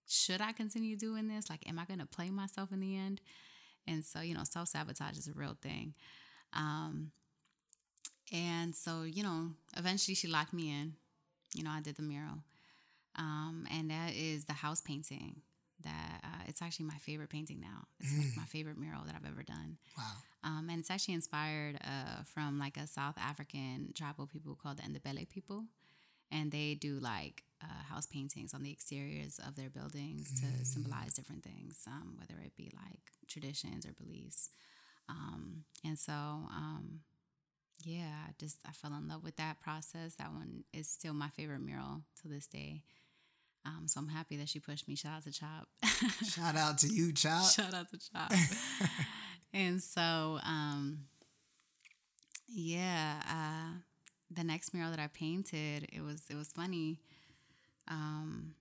[SPEAKER 2] should I continue doing this? Like, am I going to play myself in the end? And so, you know, self sabotage is a real thing. Um, and so, you know, eventually she locked me in. You know, I did the mural. Um, and that is the house painting that uh, it's actually my favorite painting now. It's mm. like my favorite mural that I've ever done.
[SPEAKER 1] Wow.
[SPEAKER 2] Um, and it's actually inspired uh, from like a South African tribal people called the Ndebele people. And they do like uh, house paintings on the exteriors of their buildings mm. to symbolize different things, um, whether it be like traditions or beliefs. Um, and so, um, yeah, just I fell in love with that process. That one is still my favorite mural to this day. Um, so I'm happy that she pushed me. Shout out to Chop.
[SPEAKER 1] Shout out to you, Chop.
[SPEAKER 2] Shout out to Chop. and so, um, yeah, uh, the next mural that I painted, it was it was funny. Um,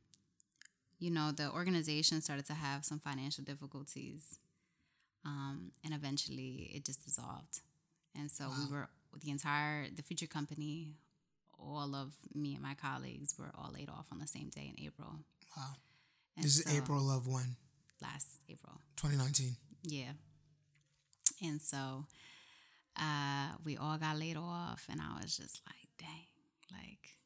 [SPEAKER 2] you know, the organization started to have some financial difficulties, um, and eventually it just dissolved. And so wow. we were the entire the future company all of me and my colleagues were all laid off on the same day in April.
[SPEAKER 1] Wow. And this so, is April of when?
[SPEAKER 2] Last April.
[SPEAKER 1] 2019.
[SPEAKER 2] Yeah. And so uh, we all got laid off, and I was just like, dang, like,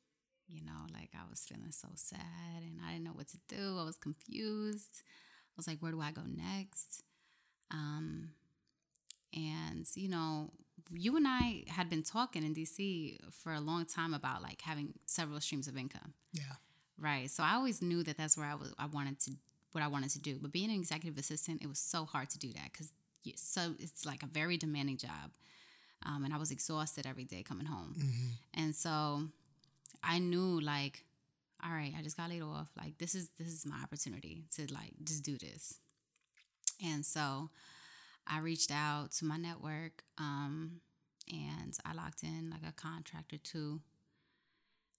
[SPEAKER 2] you know, like I was feeling so sad and I didn't know what to do. I was confused. I was like, where do I go next? Um, and, you know, you and I had been talking in DC for a long time about like having several streams of income.
[SPEAKER 1] Yeah.
[SPEAKER 2] Right. So I always knew that that's where I was. I wanted to what I wanted to do. But being an executive assistant, it was so hard to do that because so it's like a very demanding job, um, and I was exhausted every day coming home. Mm-hmm. And so I knew like, all right, I just got laid off. Like this is this is my opportunity to like just do this. And so I reached out to my network um, and I locked in like a contract or two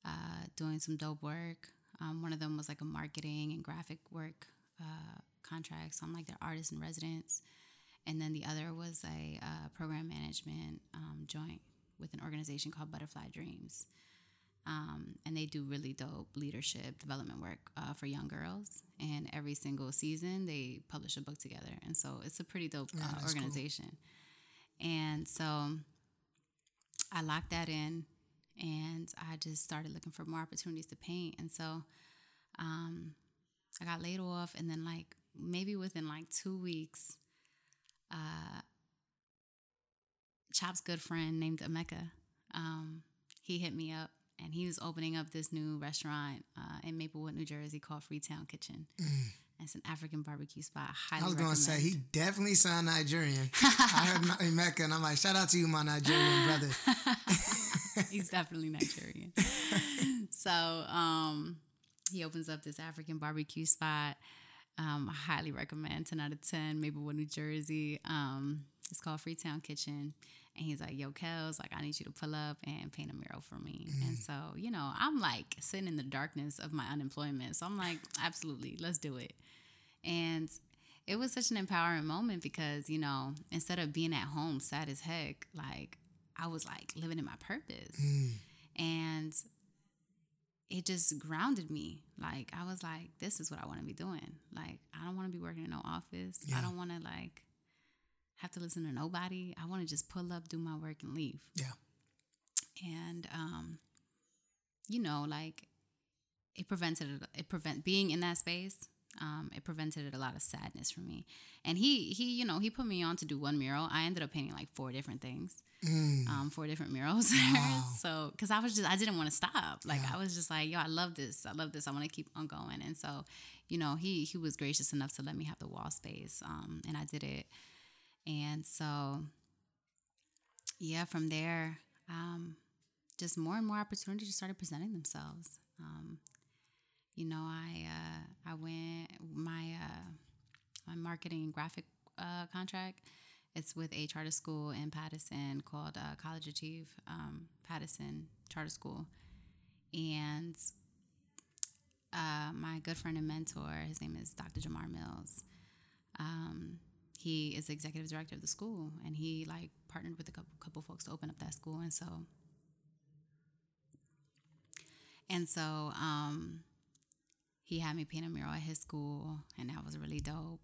[SPEAKER 2] uh, doing some dope work. Um, one of them was like a marketing and graphic work uh, contract. So I'm like their artist in residence. And then the other was a uh, program management um, joint with an organization called Butterfly Dreams. Um, and they do really dope leadership development work uh, for young girls. And every single season, they publish a book together. And so it's a pretty dope yeah, uh, organization. Cool. And so I locked that in and I just started looking for more opportunities to paint. And so um, I got laid off. And then, like, maybe within like two weeks, uh, Chop's good friend named Emeka, um, he hit me up and he was opening up this new restaurant uh, in Maplewood, New Jersey called Freetown Kitchen. Mm. It's an African barbecue spot. I, I was going to say
[SPEAKER 1] he definitely sound Nigerian. I heard Mecca, and I'm like, shout out to you, my Nigerian brother.
[SPEAKER 2] He's definitely Nigerian. so um, he opens up this African barbecue spot. Um, I highly recommend 10 out of 10, Maplewood, New Jersey. Um, it's called Freetown Kitchen. And he's like, Yo, Kels, like, I need you to pull up and paint a mural for me. Mm. And so, you know, I'm like sitting in the darkness of my unemployment. So I'm like, absolutely, let's do it. And it was such an empowering moment because, you know, instead of being at home sad as heck, like, I was like living in my purpose. Mm. And it just grounded me. Like, I was like, this is what I want to be doing. Like, I don't want to be working in no office. Yeah. I don't want to, like, have to listen to nobody. I want to just pull up, do my work, and leave.
[SPEAKER 1] Yeah.
[SPEAKER 2] And um, you know, like it prevented it prevent being in that space. Um, it prevented a lot of sadness for me. And he he, you know, he put me on to do one mural. I ended up painting like four different things, mm. um, four different murals. Wow. so because I was just I didn't want to stop. Like yeah. I was just like, yo, I love this. I love this. I want to keep on going. And so, you know, he he was gracious enough to let me have the wall space. Um, and I did it and so, yeah, from there, um, just more and more opportunities started presenting themselves. Um, you know, I uh, I went my uh, my marketing and graphic uh, contract. It's with a charter school in Paterson called uh, College Achieve um, Paterson Charter School, and uh, my good friend and mentor, his name is Dr. Jamar Mills. Um, he is the executive director of the school and he like partnered with a couple, couple folks to open up that school and so and so um, he had me paint a mural at his school and that was really dope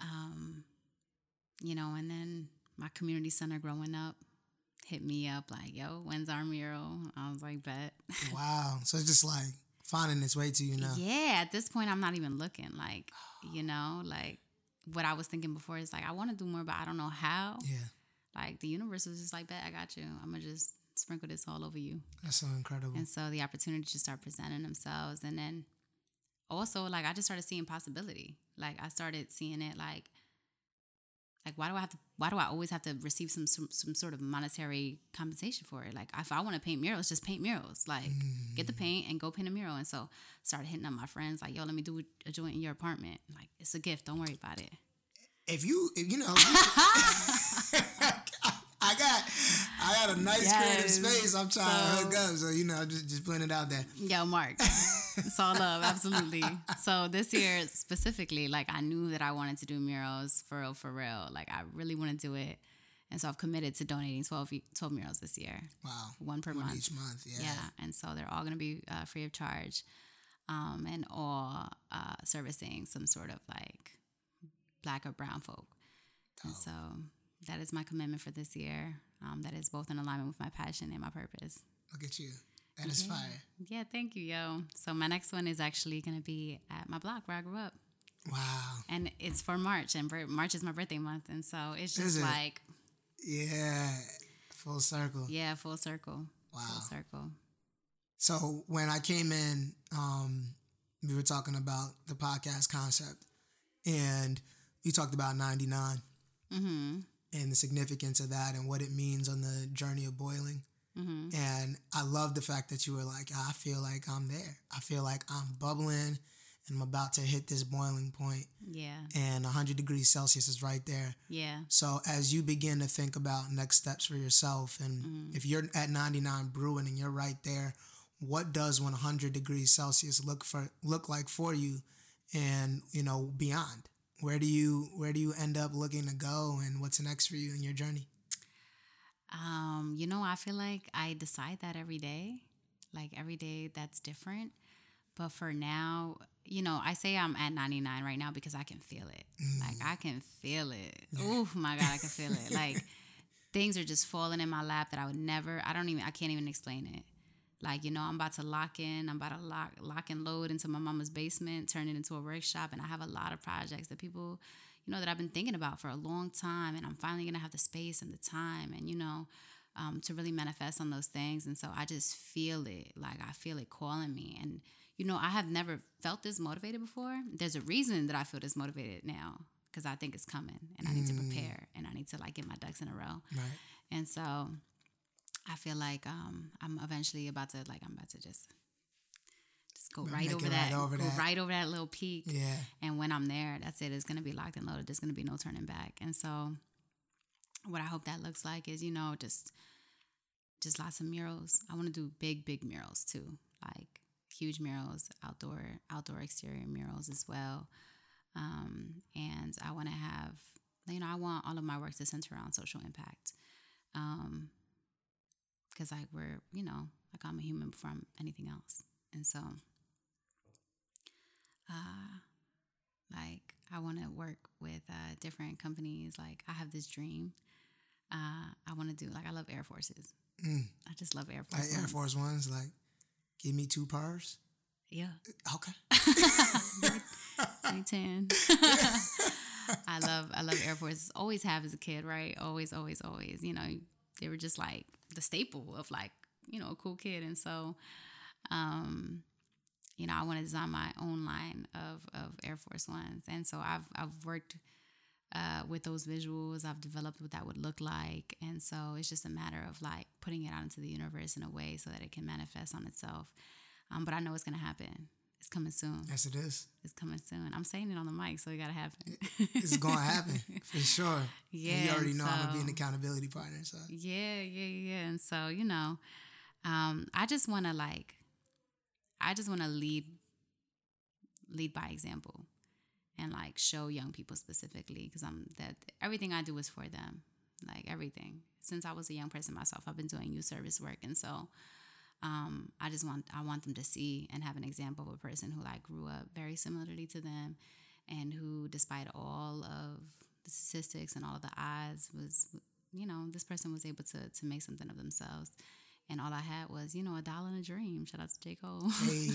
[SPEAKER 2] um, you know, and then my community center growing up hit me up like, yo, when's our mural? I was like, bet.
[SPEAKER 1] Wow. So it's just like finding its way to you now.
[SPEAKER 2] Yeah, at this point, I'm not even looking. Like, you know, like what I was thinking before is like, I want to do more, but I don't know how.
[SPEAKER 1] Yeah.
[SPEAKER 2] Like, the universe was just like, bet, I got you. I'm to just sprinkle this all over you.
[SPEAKER 1] That's so incredible.
[SPEAKER 2] And so the opportunity to start presenting themselves. And then also, like, I just started seeing possibility. Like, I started seeing it like, like why do I have to why do I always have to receive some some, some sort of monetary compensation for it? Like if I want to paint murals, just paint murals. Like mm. get the paint and go paint a mural. And so started hitting up my friends like, yo, let me do a joint in your apartment. Like it's a gift. Don't worry about it.
[SPEAKER 1] If you if you know I got I got a nice yes. creative space I'm trying so, to hook up. So you know, just just putting it out there.
[SPEAKER 2] Yo, Mark. it's all love, absolutely. So this year specifically, like I knew that I wanted to do murals for real, for real. Like I really want to do it. And so I've committed to donating 12, 12 murals this year.
[SPEAKER 1] Wow.
[SPEAKER 2] One per
[SPEAKER 1] One
[SPEAKER 2] month.
[SPEAKER 1] Each month, yeah.
[SPEAKER 2] Yeah. And so they're all going to be uh, free of charge um, and all uh, servicing some sort of like black or brown folk. And so that is my commitment for this year. Um, that is both in alignment with my passion and my purpose.
[SPEAKER 1] Look at you. That is
[SPEAKER 2] yeah.
[SPEAKER 1] fire.
[SPEAKER 2] Yeah, thank you, yo. So my next one is actually going to be at my block where I grew up.
[SPEAKER 1] Wow.
[SPEAKER 2] And it's for March, and March is my birthday month, and so it's just it? like,
[SPEAKER 1] yeah, full circle.
[SPEAKER 2] Yeah, full circle.
[SPEAKER 1] Wow.
[SPEAKER 2] Full circle.
[SPEAKER 1] So when I came in, um, we were talking about the podcast concept, and we talked about 99
[SPEAKER 2] mm-hmm.
[SPEAKER 1] And the significance of that and what it means on the journey of boiling.
[SPEAKER 2] Mm-hmm.
[SPEAKER 1] And I love the fact that you were like, I feel like I'm there. I feel like I'm bubbling and I'm about to hit this boiling point.
[SPEAKER 2] Yeah.
[SPEAKER 1] And 100 degrees Celsius is right there.
[SPEAKER 2] Yeah.
[SPEAKER 1] So as you begin to think about next steps for yourself, and mm-hmm. if you're at 99 brewing and you're right there, what does 100 degrees Celsius look for look like for you, and you know beyond? Where do you where do you end up looking to go, and what's next for you in your journey?
[SPEAKER 2] Um, you know, I feel like I decide that every day. Like every day that's different. But for now, you know, I say I'm at 99 right now because I can feel it. Mm. Like I can feel it. Oh my God, I can feel it. Like things are just falling in my lap that I would never, I don't even, I can't even explain it. Like, you know, I'm about to lock in, I'm about to lock, lock and load into my mama's basement, turn it into a workshop. And I have a lot of projects that people, you know, that I've been thinking about for a long time. And I'm finally to have the space and the time and, you know, um, to really manifest on those things. And so I just feel it. Like I feel it calling me. And, you know, I have never felt this motivated before. There's a reason that I feel this motivated now because I think it's coming and I need mm. to prepare and I need to like get my ducks in a row.
[SPEAKER 1] Right.
[SPEAKER 2] And so I feel like um, I'm eventually about to like I'm about to just just go right over, right over that, go right over that little peak.
[SPEAKER 1] Yeah.
[SPEAKER 2] And when I'm there, that's it. It's gonna be locked and loaded. There's gonna be no turning back. And so, what I hope that looks like is, you know, just just lots of murals. I want to do big, big murals too, like huge murals, outdoor, outdoor exterior murals as well. Um, and I want to have, you know, I want all of my work to center around social impact. Um, because like we're, you know, like I'm a human from anything else, and so uh, like I want to work with uh, different companies. Like I have this dream. Uh, I want to do like I love Air Forces. Mm. I just love Air Force.
[SPEAKER 1] Like Air Force Ones, like give me two purrs.
[SPEAKER 2] Yeah.
[SPEAKER 1] Okay.
[SPEAKER 2] me ten. I love I love Air Force. Always have as a kid, right? Always, always, always. You know, they were just like the staple of like you know a cool kid, and so um, you know, I want to design my own line of, of Air Force Ones. And so I've, I've worked uh, with those visuals. I've developed what that would look like. And so it's just a matter of like putting it out into the universe in a way so that it can manifest on itself. Um, but I know it's going to happen. It's coming soon.
[SPEAKER 1] Yes, it is.
[SPEAKER 2] It's coming soon. I'm saying it on the mic, so it gotta happen.
[SPEAKER 1] it's gonna happen for sure. Yeah, and you already know so, I'm gonna be an accountability partner. So
[SPEAKER 2] yeah, yeah, yeah. And so you know, um, I just want to like I just want to lead lead by example and like show young people specifically because I'm that everything I do is for them. Like everything. Since I was a young person myself, I've been doing youth service work and so um, I just want I want them to see and have an example of a person who like grew up very similarly to them and who despite all of the statistics and all of the odds was, you know, this person was able to to make something of themselves. And all I had was, you know, a dollar and a dream. Shout out to J. Cole. Hey.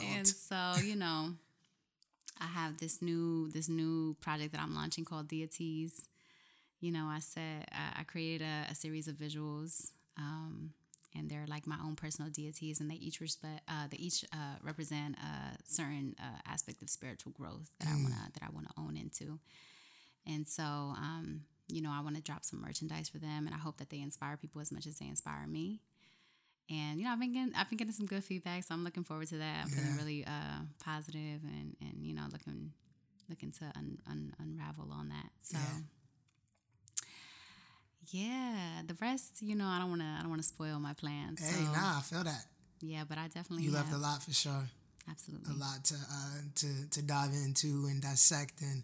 [SPEAKER 2] and so, you know, I have this new this new project that I'm launching called Deities. You know, I said I, I created a, a, series of visuals, um, and they're like my own personal deities, and they each respect uh, they each uh, represent a certain uh, aspect of spiritual growth that mm. I wanna that I wanna own into. And so, um, you know, I want to drop some merchandise for them, and I hope that they inspire people as much as they inspire me. And you know, I've been getting I've been getting some good feedback, so I'm looking forward to that. I'm yeah. feeling really uh, positive and and you know looking looking to un, un, unravel on that. So. Yeah. Yeah. the rest, you know, I don't want to. I don't want to spoil my plans.
[SPEAKER 1] Hey, so. nah, I feel that.
[SPEAKER 2] Yeah, but I definitely
[SPEAKER 1] you left a lot for sure.
[SPEAKER 2] Absolutely,
[SPEAKER 1] a lot to uh, to to dive into and dissect, and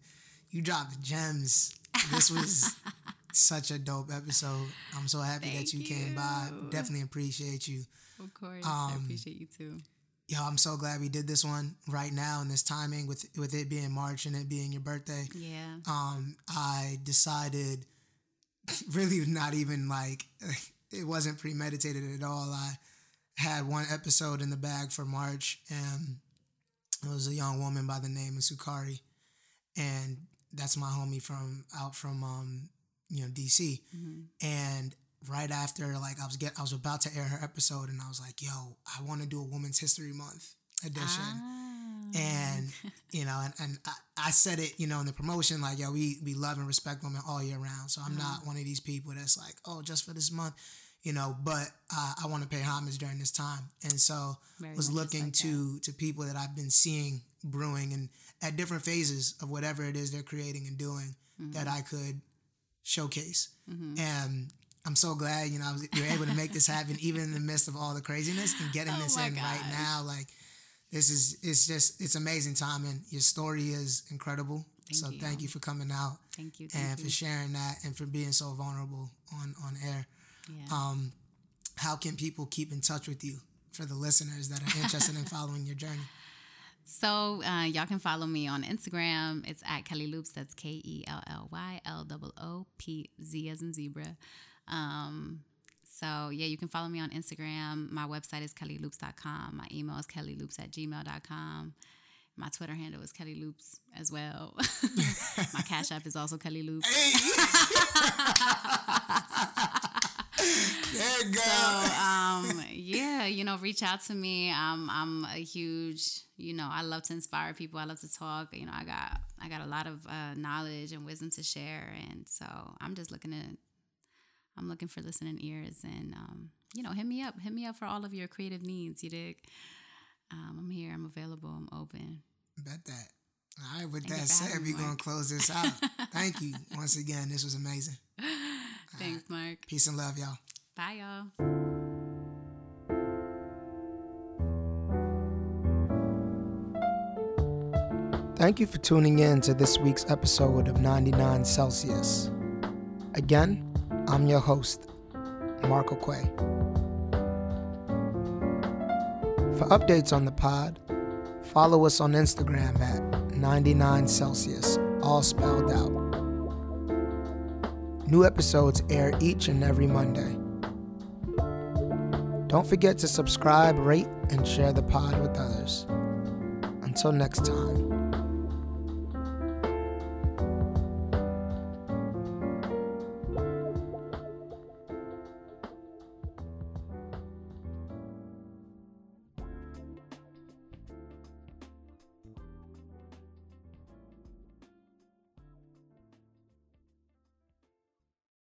[SPEAKER 1] you dropped gems. This was such a dope episode. I'm so happy Thank that you, you, came by. Definitely appreciate you.
[SPEAKER 2] Of course, um, I appreciate you too.
[SPEAKER 1] Yo, I'm so glad we did this one right now in this timing with with it being March and it being your birthday.
[SPEAKER 2] Yeah.
[SPEAKER 1] Um, I decided, really, not even like it wasn't premeditated at all. I had one episode in the bag for March, and it was a young woman by the name of Sukari, and that's my homie from out from um, you know DC, mm-hmm. and right after like I was get I was about to air her episode, and I was like, yo, I want to do a Women's History Month edition. Ah. And you know, and, and I, I, said it, you know, in the promotion, like, yo, we we love and respect women all year round. So I'm mm-hmm. not one of these people that's like, oh, just for this month, you know. But uh, I want to pay homage during this time, and so Very was looking like to that. to people that I've been seeing brewing and at different phases of whatever it is they're creating and doing mm-hmm. that I could showcase. Mm-hmm. And I'm so glad, you know, you're able to make this happen even in the midst of all the craziness and getting oh this in gosh. right now. Like this is it's just it's amazing time and your story is incredible. Thank so you. thank you for coming out.
[SPEAKER 2] Thank you.
[SPEAKER 1] Thank
[SPEAKER 2] and
[SPEAKER 1] you. for sharing that and for being so vulnerable on on air. Yeah. Um, how can people keep in touch with you for the listeners that are interested in following your journey?
[SPEAKER 2] So uh, y'all can follow me on Instagram. It's at Kelly Loopz. That's K E L L Y L O O P Z as in zebra. Um, so yeah, you can follow me on Instagram. My website is kellyloopz.com. My email is kellyloopz at gmail.com. My Twitter handle is Kelly Loopz as well. My Cash App is also Kelly Loopz.
[SPEAKER 1] there you go.
[SPEAKER 2] So, um, yeah, you know, reach out to me. Um, I'm a huge, you know, I love to inspire people. I love to talk. You know, I got I got a lot of uh, knowledge and wisdom to share, and so I'm just looking at, I'm looking for listening ears, and um, you know, hit me up, hit me up for all of your creative needs. You dig? Um, I'm here. I'm available. I'm open.
[SPEAKER 1] Bet that. All right. With Thank that said, we're gonna close this out. Thank you once again. This was amazing.
[SPEAKER 2] Thanks, Mark.
[SPEAKER 1] Peace and love, y'all.
[SPEAKER 2] Bye, y'all.
[SPEAKER 1] Thank you for tuning in to this week's episode of 99 Celsius. Again, I'm your host, Marco Quay. For updates on the pod, follow us on Instagram at 99 Celsius, all spelled out. New episodes air each and every Monday. Don't forget to subscribe, rate, and share the pod with others. Until next time.